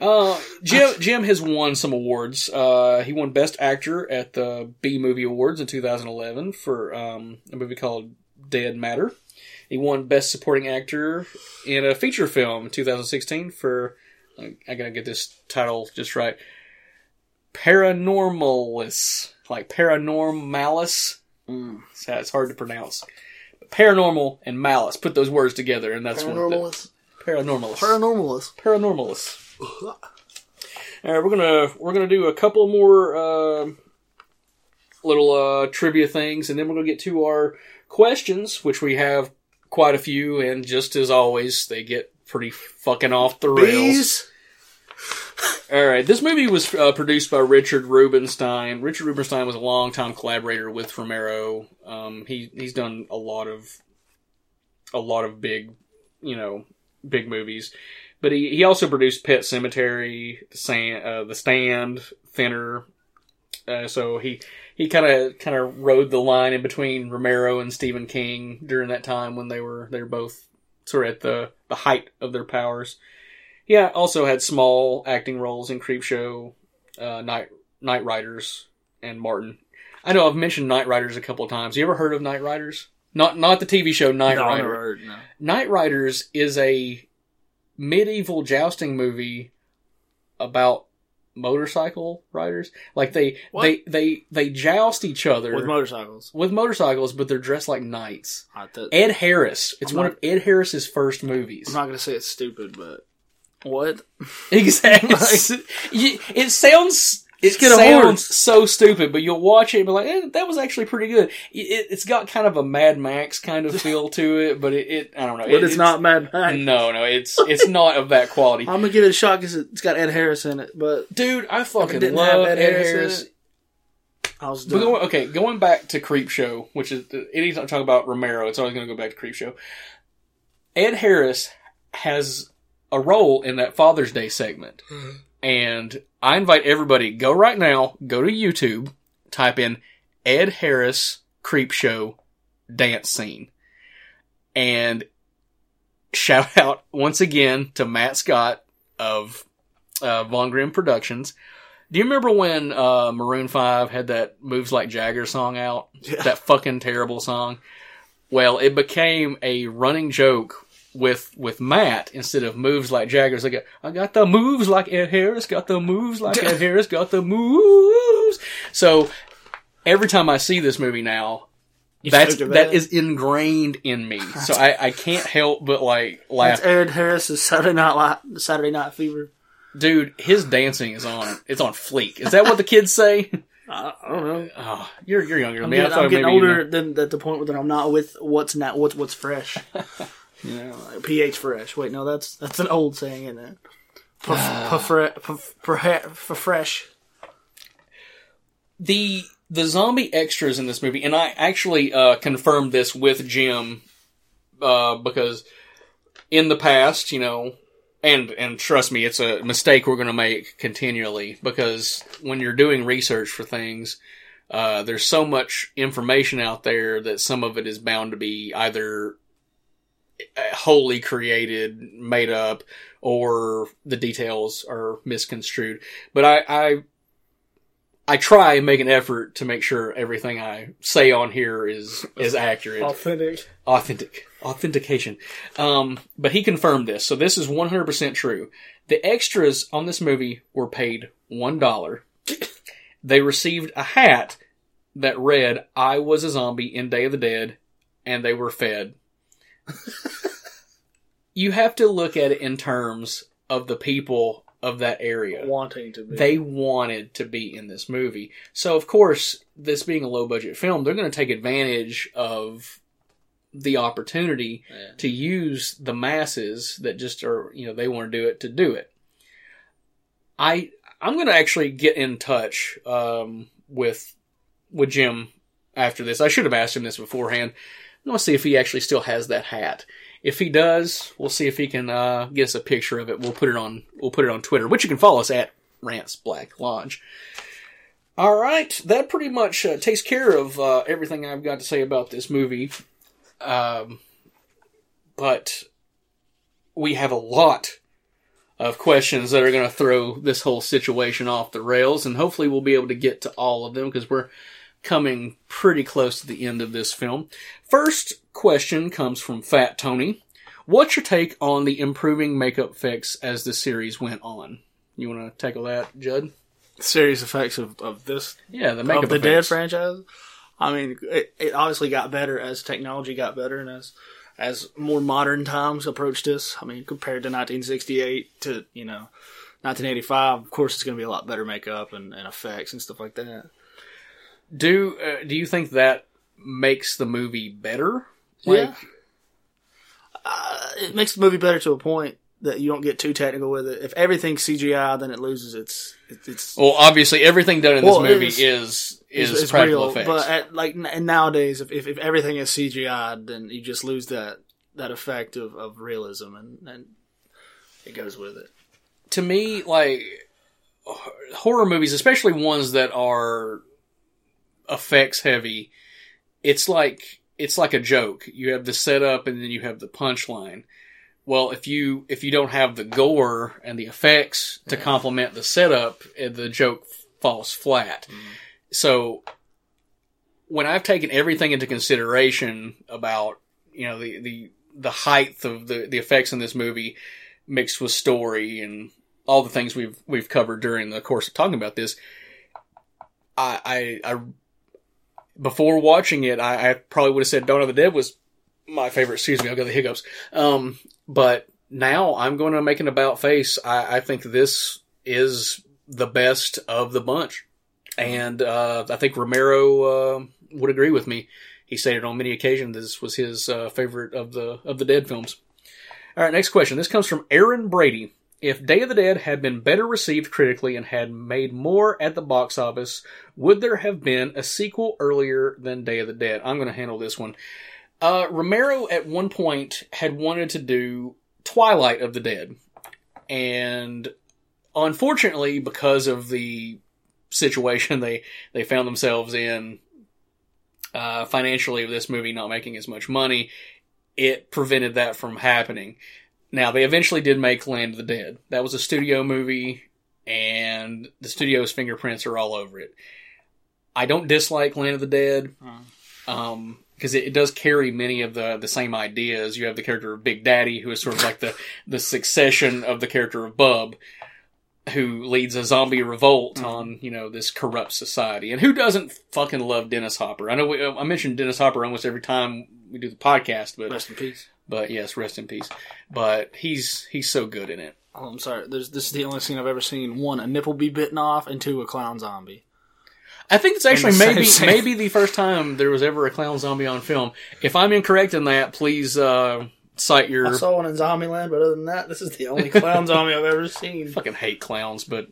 Uh, Jim Jim has won some awards. Uh, he won Best Actor at the B Movie Awards in 2011 for um, a movie called Dead Matter. He won Best Supporting Actor in a feature film in 2016 for I gotta get this title just right. Paranormalis, like Paranormalis. Mm. So it's hard to pronounce. Paranormal and malice. Put those words together, and that's what Paranormalist. paranormalist. Paranormalist. Paranormalist. All right, we're gonna we're gonna do a couple more uh, little uh, trivia things, and then we're gonna get to our questions, which we have quite a few, and just as always, they get pretty fucking off the rails. Bees. All right, this movie was uh, produced by Richard Rubinstein. Richard Rubinstein was a longtime collaborator with Romero. Um, he he's done a lot of a lot of big, you know, big movies. But he, he also produced Pet Sematary, The Stand, uh, The Stand, Thinner. Uh, so he he kind of kind of rode the line in between Romero and Stephen King during that time when they were they were both sort of at the the height of their powers. Yeah, also had small acting roles in Creepshow, uh, Night Knightriders, and Martin. I know I've mentioned Knightriders a couple of times. You ever heard of Knightriders? Not not the TV show Night No, Rider. never heard. No. Knightriders is a medieval jousting movie about motorcycle riders. Like they What? they they they joust each other With motorcycles. with motorcycles, but they're dressed like knights. Th- Ed Harris. It's I'm one not- of Ed Harris's first movies. I'm not gonna say it's stupid, but what? *laughs* Exactly. *laughs* You- it sounds. It get a sounds so stupid, but you'll watch it and be like, eh, "That was actually pretty good." It, it's got kind of a Mad Max kind of feel to it, but it, it I don't know. But It- it's, not Mad Max. No, no, it's it's not of that quality. *laughs* I'm gonna give it a shot because it's got Ed Harris in it. But Dude, I fucking didn't love have Ed Ed Harris Harris. I was done. going, okay, going back to Creepshow, which is anytime I talk about Romero, it's always going to go back to Creepshow. Ed Harris has a role in that Father's Day segment, and I invite everybody go right now, go to YouTube, type in Ed Harris Creepshow dance scene, and shout *laughs* out once again to Matt Scott of uh, Von Grimm Productions. Do you remember when uh, Maroon Five had that "Moves Like Jagger" song out? Yeah. That fucking terrible song. Well, it became a running joke with with Matt instead of moves like Jagger's. Like I got the moves like Ed Harris, got the moves like Ed *laughs* Harris, got the moves. So every time I see this movie now, that's that that? is ingrained in me. So I, I can't help but like laugh. That's Ed Harris's Saturday Night Li- Saturday Night Fever. Dude, his dancing is on it's on fleek. Is that what the kids say? *laughs* I, I don't know. Oh, you're you're younger than I'm me. I getting, thought I'm getting maybe you older know. than at the point that I'm not with what's not what's what's fresh. *laughs* you know, like pH fresh. Wait, no, that's that's an old saying, isn't it? Puff, *sighs* fresh. the the zombie extras in this movie, and I actually uh, confirmed this with Jim uh, because in the past, you know, and and trust me, it's a mistake we're going to make continually because when you're doing research for things, uh, there's so much information out there that some of it is bound to be either wholly created, made up, or the details are misconstrued. But I, I I try and make an effort to make sure everything I say on here is is accurate, Authentic. authentic, authentication. Um, but he confirmed this, so this is one hundred percent true. The extras on this movie were paid one dollar. They received a hat that read "I was a zombie in Day of the Dead," and they were fed. *laughs* you have to look at it in terms of the people of that area Wanting to be. they wanted to be in this movie. So of course, this being a low budget film, they're going to take advantage of the opportunity Yeah. to use the masses that just are, you know, they want to do it to do it. I I'm going to actually get in touch um, with with Jim after this. I should have asked him this beforehand. I want to see if he actually still has that hat. If he does, we'll see if he can uh, get us a picture of it. We'll put it on we'll put it on Twitter, which you can follow us at Rants Black Lodge. All right, that pretty much uh, takes care of uh, everything I've got to say about this movie. Um, but we have a lot of questions that are going to throw this whole situation off the rails, and hopefully we'll be able to get to all of them because we're coming pretty close to the end of this film. First question comes from Fat Tony. What's your take on the improving makeup effects as the series went on? You want to tackle that, Judd? Serious effects of, of this Yeah, the makeup of the Dead franchise. I mean, it, it obviously got better as technology got better and as as more modern times approached us. I mean, compared to 1968 to you know 1985, of course, it's going to be a lot better makeup and, and effects and stuff like that. Do uh, do you think that makes the movie better? Yeah. Uh, it makes the movie better to a point that you don't get too technical with it. If everything's CGI, then it loses its its. its Well, obviously, everything done in this Well, movie is- is is, is, is practical real, effects. but at, like n- nowadays, if, if if everything is CGI, then you just lose that that effect of, of realism, and, and it goes with it. to me, like horror movies, especially ones that are effects heavy, it's like it's like a joke. You have the setup and then you have the punchline. Well, if you if you don't have the gore and the effects to complement the setup, eh, the joke falls flat. So when I've taken everything into consideration about you know the the the height of the the effects in this movie mixed with story and all the things we've we've covered during the course of talking about this, I I, I before watching it, I, I probably would have said Dawn of the Dead was my favorite. Excuse me, I've got the hiccups. Um, but now I'm going to make an about face. I, I think this is the best of the bunch, and uh, I think Romero uh, would agree with me. He stated on many occasions this was his uh, favorite of the of the Dead films. All right, next question. This comes from Aaron Brady. If Day of the Dead had been better received critically and had made more at the box office, would there have been a sequel earlier than Day of the Dead? I'm going to handle this one. Uh, Romero at one point had wanted to do Twilight of the Dead, and unfortunately, because of the situation *laughs* they they found themselves in uh, financially, with this movie not making as much money, it prevented that from happening. Now they eventually did make Land of the Dead. That was a studio movie, and the studio's fingerprints are all over it. I don't dislike Land of the Dead. Um, because it, it does carry many of the the same ideas. You have the character of Big Daddy, who is sort of like the the succession of the character of Bub, who leads a zombie revolt on you know this corrupt society. And who doesn't fucking love Dennis Hopper? I know we, I mention Dennis Hopper almost every time we do the podcast, but Rest in peace. But yes, rest in peace. But he's he's so good in it. Oh, I'm sorry. There's, this is the only scene I've ever seen. One, a nipple be bitten off, and two, a clown zombie. I think it's actually maybe scene. maybe the first time there was ever a clown zombie on film. If I'm incorrect in that, please uh, cite your I saw one in Zombieland, but other than that, this is the only clown *laughs* zombie I've ever seen. I fucking hate clowns, but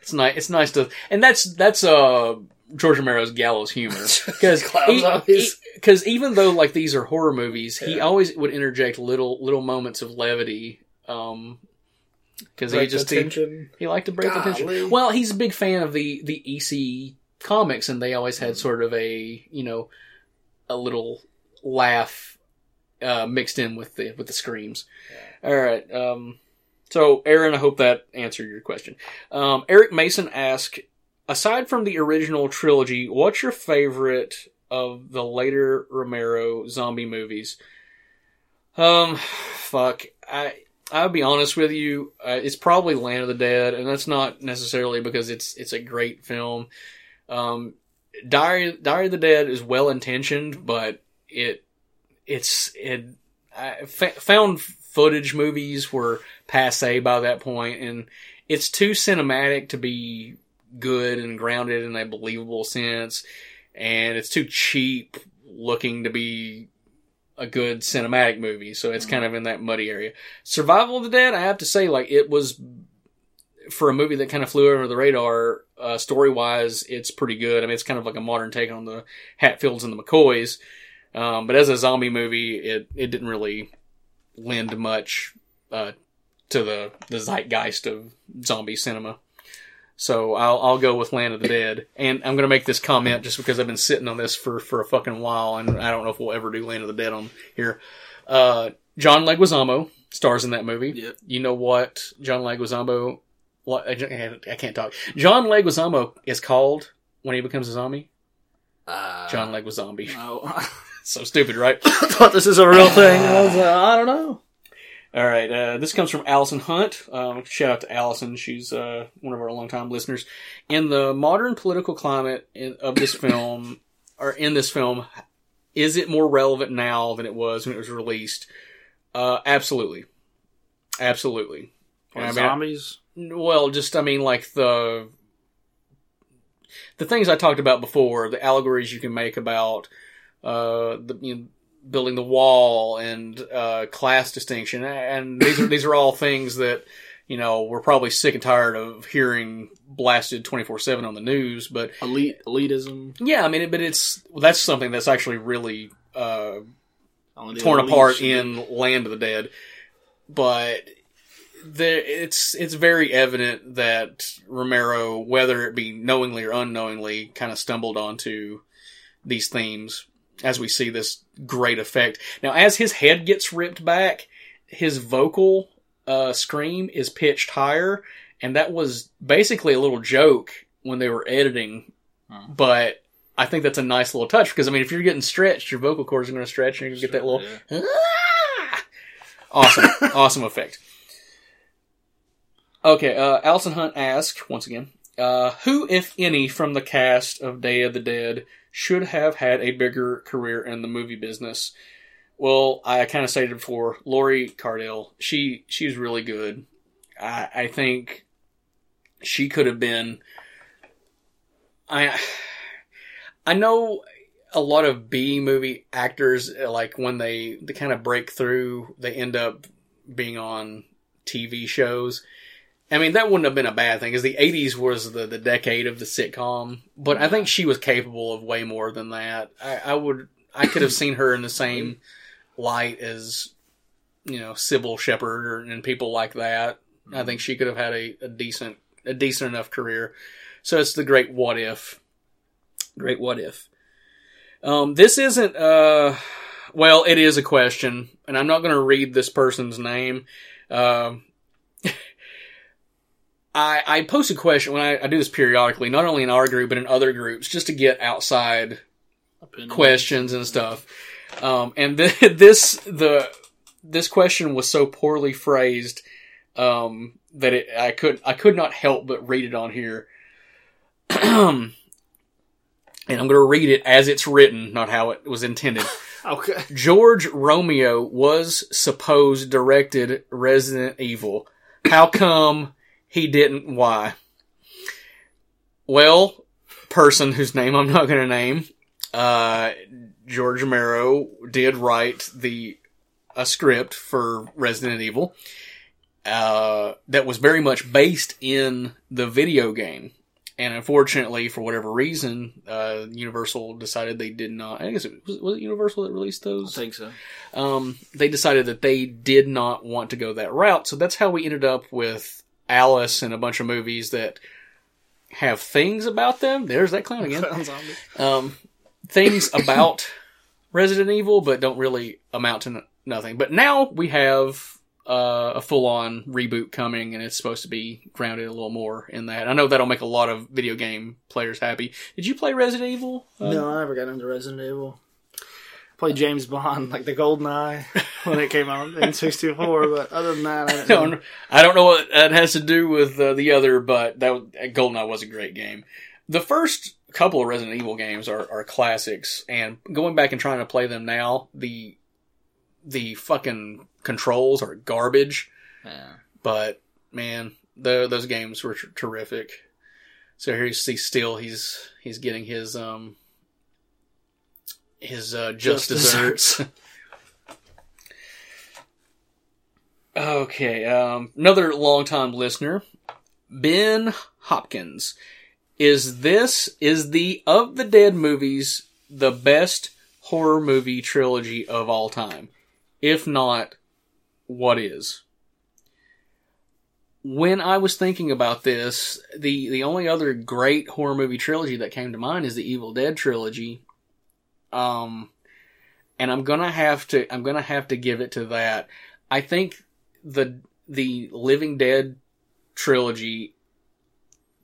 it's nice. It's nice to, and that's that's uh George Romero's gallows humor *laughs* because even though like these are horror movies, he always would interject little little moments of levity. Um, because he just he, he liked to break the Golly. tension. Well, he's a big fan of the the EC comics, and they always Mm. had sort of a you know a little laugh uh, mixed in with the with the screams. All right. Um, so, Aaron, I hope that answered your question. Um, Eric Mason asked, aside from the original trilogy, what's your favorite of the later Romero zombie movies? Um, fuck. I I'll be honest with you. Uh, it's probably Land of the Dead, and that's not necessarily because it's it's a great film. Um, Diary Diary of the Dead is well intentioned, but it it's it I found footage movies were passe by that point, and it's too cinematic to be good and grounded in a believable sense, and it's too cheap looking to be a good cinematic movie. So it's kind of in that muddy area. Survival of the Dead, I have to say, like it was for a movie that kind of flew under the radar. Uh, story wise, it's pretty good. I mean, it's kind of like a modern take on the Hatfields and the McCoys. Um, but as a zombie movie, it, it didn't really lend much uh, to the, the zeitgeist of zombie cinema. So I'll I'll go with Land of the Dead, and I'm gonna make this comment just because I've been sitting on this for for a fucking while, and I don't know if we'll ever do Land of the Dead on here. Uh, John Leguizamo stars in that movie. Yep. You know what John Leguizamo? I I can't talk. John Leguizamo is called when he becomes a zombie. Uh, John Leguizamo. no. *laughs* So stupid, right? I *coughs* thought this is a real thing. I, was, uh, I don't know. All right, uh, this comes from Allison Hunt. Um, shout out to Allison; she's uh, one of our longtime listeners. In the modern political climate in, of this *coughs* film, or in this film, is it more relevant now than it was when it was released? Uh, absolutely, absolutely. I mean, I- zombies. well, just I mean, like the the things I talked about before, the allegories you can make about uh, the you know, building the wall and uh, class distinction, and these are these are all things that you know we're probably sick and tired of hearing blasted twenty four seven on the news. But Elite elitism. yeah, I mean, it, but it's well, that's something that's actually really uh, torn apart in Land of the Dead, but there it's it's very evident that Romero, whether it be knowingly or unknowingly, kind of stumbled onto these themes as we see this great effect. Now, as his head gets ripped back, his vocal uh, scream is pitched higher, and that was basically a little joke when they were editing, but. I think that's a nice little touch because I mean, if you're getting stretched, your vocal cords are going to stretch, and you get that little Yeah. Ah! Awesome. *laughs* awesome effect. Okay, uh, Alison Hunt asks, once again, uh, who, if any, from the cast of Day of the Dead should have had a bigger career in the movie business? Well, I kind of stated before, Lori Cardille, she, she's really good. I, I think she could have been, I, I know a lot of B movie actors, uh, like when they, they kind of break through, they end up being on TV shows. I mean, that wouldn't have been a bad thing because the 80s was the, the decade of the sitcom, but I think she was capable of way more than that. I, I would, I could have seen her in the same light as, you know, Cybill Shepherd or, and people like that. I think she could have had a, a decent, a decent enough career. So it's the great what if. Great what if. Um, this isn't, uh, well, it is a question, and I'm not going to read this person's name. Um, I, I post a question when I, I do this periodically, not only in our group, but in other groups, just to get outside Opinion. questions and stuff. Um, and *laughs* th- this the this question was so poorly phrased um, that it I could I could not help but read it on here. *clears throat* and I'm going to read it as it's written, not how it was intended. *laughs* Okay. George Romeo was supposed directed Resident Evil. How come he didn't? Why? Well, person whose name I'm not going to name, uh, George Romero did write the a script for Resident Evil uh, that was very much based in the video game. And unfortunately, for whatever reason, uh, Universal decided they did not. I guess it was, was it Universal that released I those think so. um, they decided that they did not want to go that route. So that's how we ended up with Alice and a bunch of movies that have things about them. There's that clown again. Clown. Um, things about Resident Evil, but don't really amount to n- nothing. But now we have uh, a full-on reboot coming, and it's supposed to be grounded a little more in that. I know that'll make a lot of video game players happy. Did you play Resident Evil? Uh, No, I never got into Resident Evil. Played James Bond, like the Golden Eye, *laughs* when it came out in '64. But other than that, I I didn't don't, know. I don't know what that has to do with uh, the other, but that Golden Eye was a great game. The first couple of Resident Evil games are, are classics, and going back and trying to play them now, the the fucking controls are garbage. Yeah. But man, the, those games were tr- terrific. So here you see, still he's he's getting his um his uh, just, Just deserts. *laughs* okay, um, another longtime listener, Ben Hopkins. Is this is the of the Dead movies the best horror movie trilogy of all time? If not, what is? when I was thinking about this, the the only other great horror movie trilogy that came to mind is the Evil Dead trilogy. Um and I'm to have to I'm to have to give it to that. I think the the Living Dead trilogy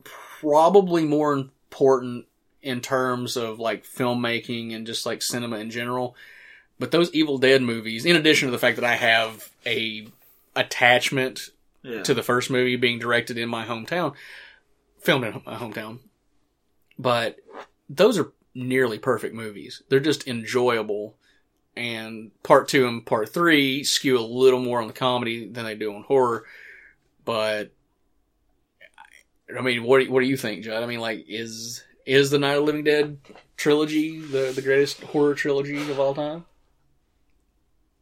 probably more important in terms of like filmmaking and just like cinema in general. But those Evil Dead movies, in addition to the fact that I have a attachment Yeah. to the first movie being directed in my hometown, filmed in my hometown. But those are nearly perfect movies. They're just enjoyable. And part two and part three skew a little more on the comedy than they do on horror. But I mean, what do, what do you think, Judd? I mean, like, is is the Night of the Living Dead trilogy the the greatest horror trilogy of all time?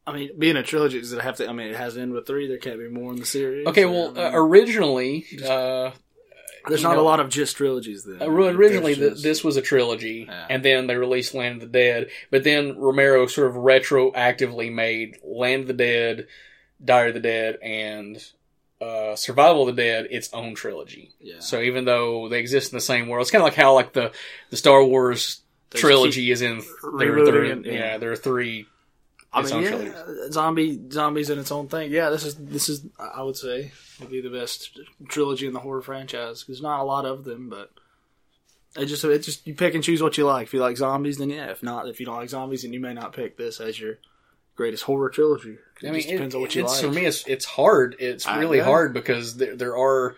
I mean, being a trilogy, does it have to? I mean, it has to end with three. There can't be more in the series. Okay, well, uh, originally, uh, there's not know- a lot of just trilogies. Then Uh, originally, There's th- just- this was a trilogy, Yeah. and then they released Land of the Dead. But then Romero sort of retroactively made Land of the Dead, Diary of the Dead, and uh, Survival of the Dead its own trilogy. Yeah. So even though they exist in the same world, it's kind of like how like the the Star Wars There's trilogy is in there, rebooting there- yeah. yeah. there are three. I mean, yeah, zombie zombies in its own thing. Yeah, this is this is I would say would be the best trilogy in the horror franchise. There's not a lot of them, but it just it just you pick and choose what you like. If you like zombies, then yeah. If not, if you don't like zombies, then you may not pick this as your greatest horror trilogy. It I mean, just it- depends on what you it's, like. for me, it's it's hard. It's really hard because there there are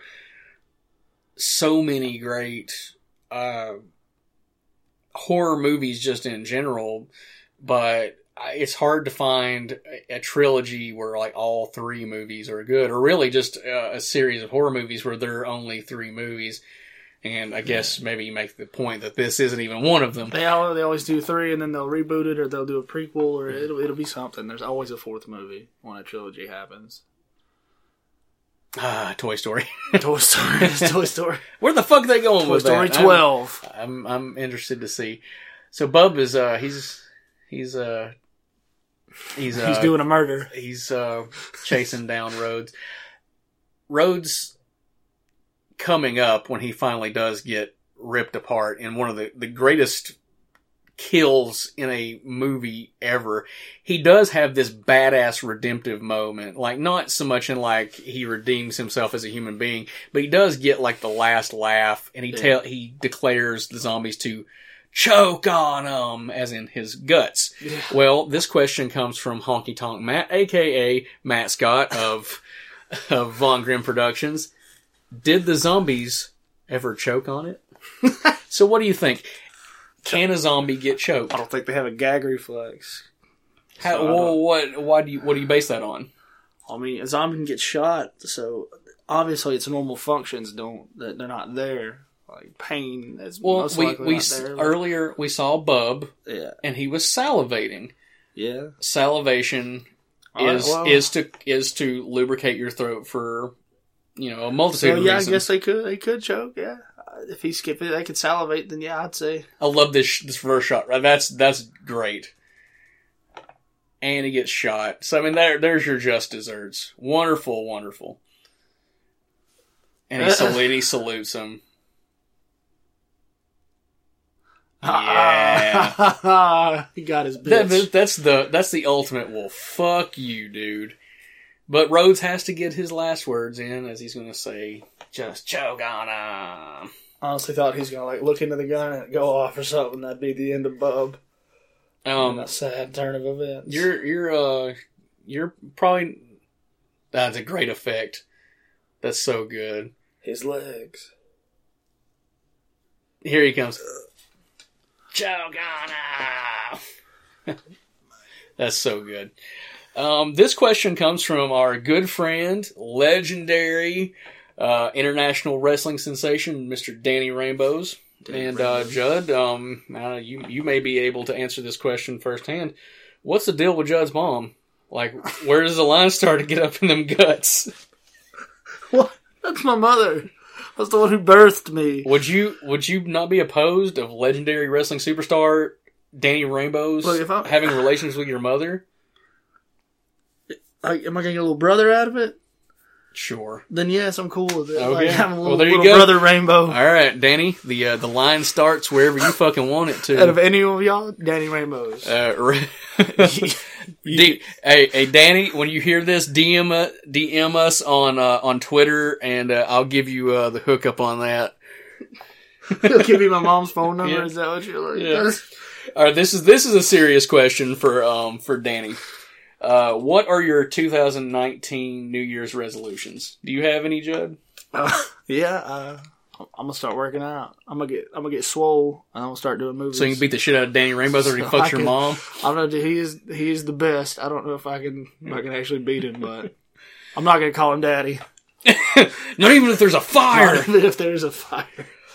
so many great uh, horror movies just in general, but it's hard to find a, a trilogy where like all three movies are good, or really just a series of horror movies where there are only three movies. And I guess maybe you make the point that this isn't even one of them. They al- they always do three, and then they'll reboot it, or they'll do a prequel, or it'll it'll be something. There's always a fourth movie when a trilogy happens. Ah, Toy Story. *laughs* Toy Story, *laughs* Toy Story, Where the fuck are they going with Toy with Story that? I'm- twelve. I'm I'm interested to see. So Bub is uh he's he's uh he's uh He's doing a murder. he's uh chasing down Rhodes. Rhodes coming up when he finally does get ripped apart in one of the, the greatest kills in a movie ever. He does have this badass redemptive moment. Like not so much in like he redeems himself as a human being, but he does get like the last laugh and he Yeah. tell he declares the zombies to choke on him, as in his guts. Well, this question comes from Honky Tonk Matt, aka Matt Scott of, *laughs* of Von Grimm Productions. Did the zombies ever choke on it? *laughs* so what do you think? Can a zombie get choked? I don't think they have a gag reflex. How, So well, what, why do you, what do you base that on? I mean, a zombie can get shot, so obviously its normal functions don't. They're not there. Like pain is Well, most we, we, there. earlier we saw Bub yeah, and he was salivating. yeah. Salivation right, is well- is to is to lubricate your throat for you know a multitude So of yeah, I guess they could they could choke. Yeah, if he skip it, they could salivate. Then yeah, I'd say I love this this first shot. Right, that's that's great. And he gets shot. So I mean, there there's your just deserts. Wonderful, wonderful. And he, salute, *laughs* he salutes him. Yeah. *laughs* he got his bitch. that- that's the that's the ultimate. Well, fuck you, dude. But Rhodes has to get his last words in, as he's going to say, "Just choke on him." honestly thought he's gonna like look into the gun and go off or something. That'd be the end of Bub. Um, a sad turn of events. you're you're uh you're probably that's a great effect. That's so good. his legs. Here he comes. Choke on him. That's so good. Um, this question comes from our good friend, legendary uh, international wrestling sensation, Mr. Danny Rainbows. and uh, Judd, um, uh, you you may be able to answer this question firsthand. What's the deal with Judd's mom? Like, where does the line start to get up in them guts? *laughs* What? That's my mother. *laughs* That's the one who birthed me. Would you would you not be opposed of legendary wrestling superstar Danny Rainbows Look, if I- having relations with your mother? Like, am I gonna get a little brother out of it? Sure. Then yes, I'm cool with it. Okay. Like, having a Well, little, there you little go. brother rainbow. All right, Danny. The uh, the line starts wherever you fucking want it to. Out of any of y'all, Danny Rainbows. Uh, *laughs* *laughs* D- hey, hey, Danny. When you hear this, DM uh, DM us on uh, on Twitter, and uh, I'll give you uh, the hookup on that. He'll give me my mom's phone number. Yeah. Is that what you're like? Yeah. All right, this is this is a serious question for um for Danny. Uh, what are your 2019 New Year's resolutions? Do you have any, Judd? Uh, *laughs* yeah. Uh, I'm gonna start working out. I'm gonna get. I'm gonna get swole, and I'm gonna start doing movies. So you can beat the shit out of Danny Rainbow after he *laughs* fucks I your can- mom. I don't know. dude, He is. He is the best. I don't know if I can. If I can actually beat him, but *laughs* I'm not gonna call him daddy. *laughs* Not even if there's a fire. Not even if there's a fire.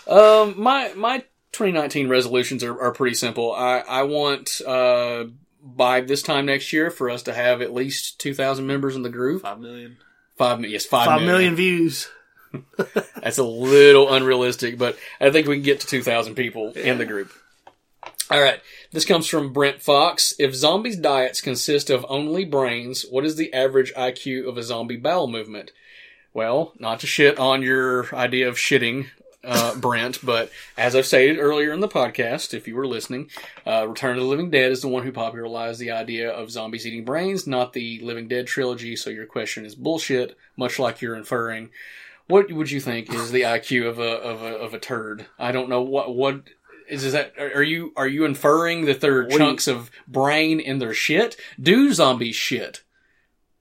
Um, my my 2019 resolutions are, are pretty simple. I I want uh by this time next year for us to have at least 2,000 members in the group. Five million. Five yes, five, Five million. million views. *laughs* That's a little unrealistic, but I think we can get to 2,000 people in the group. All right. This comes from Brent Fox. If zombies' diets consist of only brains, what is the average IQ of a zombie bowel movement? Well, not to shit on your idea of shitting, uh, *laughs* Brent, but as I've stated earlier in the podcast, if you were listening, uh, Return of the Living Dead is the one who popularized the idea of zombies eating brains, not the Living Dead trilogy, so your question is bullshit, much like you're inferring. What would you think is the IQ of a of a of a turd? I don't know what what is, is that. Are you are you inferring that there are you- chunks of brain in their shit? Do zombies shit?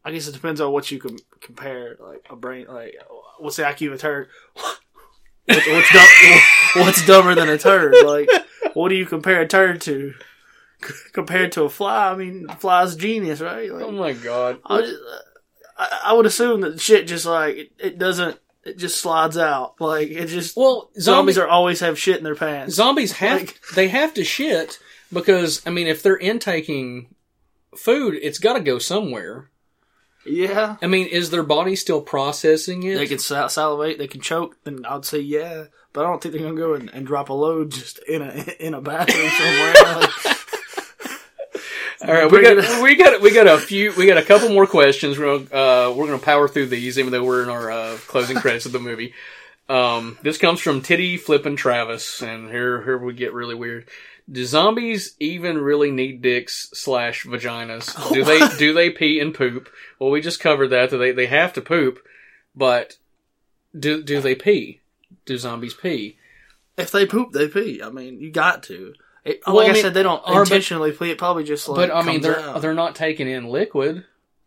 I guess it depends on what you com- compare. Like a brain. Like what's the IQ of a turd? *laughs* what's, what's, *laughs* dumb, what's dumber than a turd? Like what do you compare a turd to? *laughs* Compared to a fly, I mean, a fly's genius, right? Like, Oh my god! I, just, I, I would assume that shit just like it, it doesn't. It just slides out. Like it just. Well, zombies zombies are always have shit in their pants. zombies have Like- *laughs* they have to shit because I mean if they're intaking food, it's got to go somewhere. yeah, I mean, is their body still processing it? they can sal- salivate. They can choke. Then I'd say yeah, but I don't think they're gonna go and, and drop a load just in a *laughs* in a bathroom somewhere. *laughs* Like, All right, we got we got we got a few we got a couple more questions. We're gonna, uh, we're gonna power through these, even though we're in our uh, closing credits of the movie. Um, this comes from Titty Flippin' Travis, and here here we get really weird. Do zombies even really need dicks slash vaginas? Do they do they pee and poop? Well, we just covered that. that They they have to poop, but do do they pee? Do zombies pee? if they poop, they pee. I mean, you got to. It, Well, like I I, said, they don't intentionally ple- it probably just like. but I mean, comes they're out. they're not taking in liquid.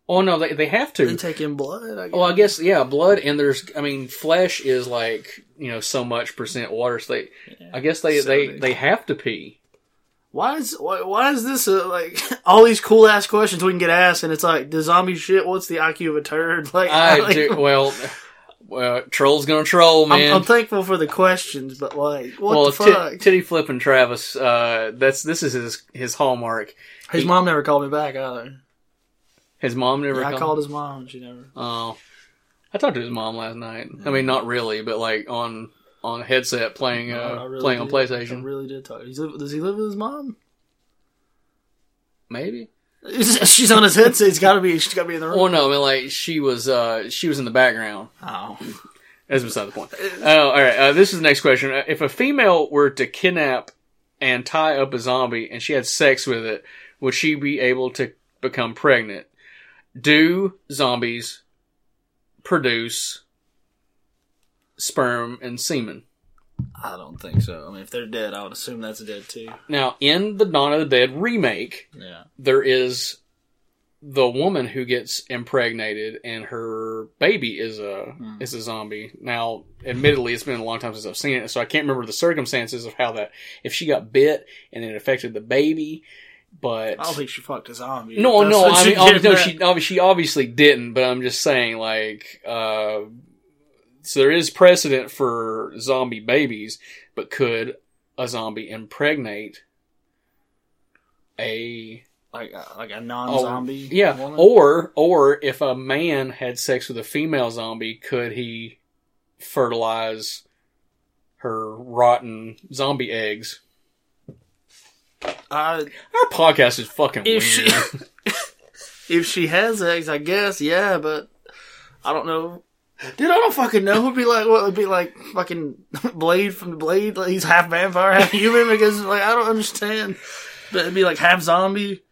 Oh no, they they have they to. take in blood. I guess. Well, I guess yeah, blood and there's I mean, flesh is like you know so much percent water. So they, I guess they they they have to pee. Why is why, why is this uh, like *laughs* all these cool ass questions we can get asked, and it's like the zombie shit. What's the IQ of a turd? *laughs* Like, I like, do, well, well, troll's gonna troll, man. I'm, I'm thankful for the questions, but like, what well, the fuck? titty flipping Travis. Uh, that's this is his his hallmark. his mom never called me back either. His mom never. Yeah, I called- called his mom. She never. Oh, I talked to his mom last night. I mean, not really, but like on on a headset playing uh, I really playing on did. I PlayStation. really did talk. Does he live with his mom? Maybe. *laughs* She's on his headset. He's got to be. She's got to be in the room. Well, no, I mean like she was uh she was in the background. Oh, That's beside the point. Oh, all right. Uh, this is the next question. Uh, If a female were to kidnap and tie up a zombie and she had sex with it, would she be able to become pregnant? Do zombies produce sperm and semen? I don't think so. I mean, if they're dead, I would assume that's dead too. Now, in the Dawn of the Dead remake, Yeah. there is the woman who gets impregnated and her baby is a is a zombie. Now, admittedly, it's been a long time since I've seen it, so I can't remember the circumstances of how that if she got bit and it affected the baby. But I don't think she fucked a zombie. no, no, I she mean, obvi- did, no, she obvi- she obviously didn't. But I'm just saying, like, uh, so there is precedent for zombie babies, but could a zombie impregnate a like a- like a non-zombie. Oh, yeah, woman? or or if a man had sex with a female zombie, could he fertilize her rotten zombie eggs? I, Our podcast is fucking weird. if she *laughs* if she has eggs, I guess yeah, but I don't know. Dude, I don't fucking know. It'd be like what? It'd be like fucking *laughs* Blade from the Blade. Like he's half vampire, half human. Because like I don't understand. But it'd be like half zombie.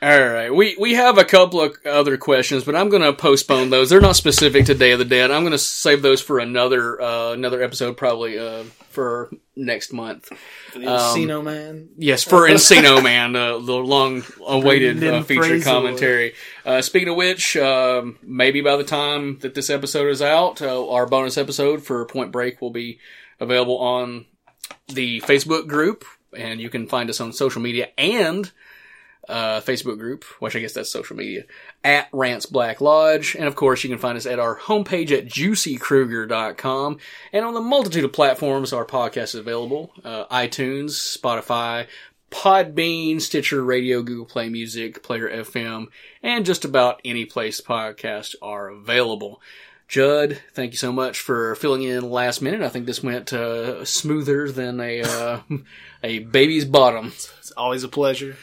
All right, we we have a couple of other questions, but I'm going to postpone those. They're not specific to Day of the Dead. I'm going to save those for another uh, another episode, probably uh, for next month. For the Encino man. Yes, for Encino Man, uh, the long-awaited uh, feature Fraser. commentary. Uh, speaking of which, um, maybe by the time that this episode is out, uh, our bonus episode for Point Break will be available on the Facebook group, and you can find us on social media and uh, Facebook group, which I guess that's social media, at Rants Black Lodge. And of course, you can find us at our homepage at juicykruger.com. And on the multitude of platforms, our podcast is available uh, iTunes, Spotify, Podbean, Stitcher Radio, Google Play Music, Player FM, and just about any place podcasts are available. Judd, thank you so much for filling in last minute. I think this went uh, smoother than a uh, *laughs* a baby's bottom. It's always a pleasure.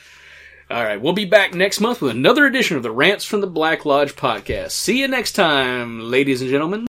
All right, we'll be back next month with another edition of the Rants from the Black Lodge podcast. See you next time, ladies and gentlemen.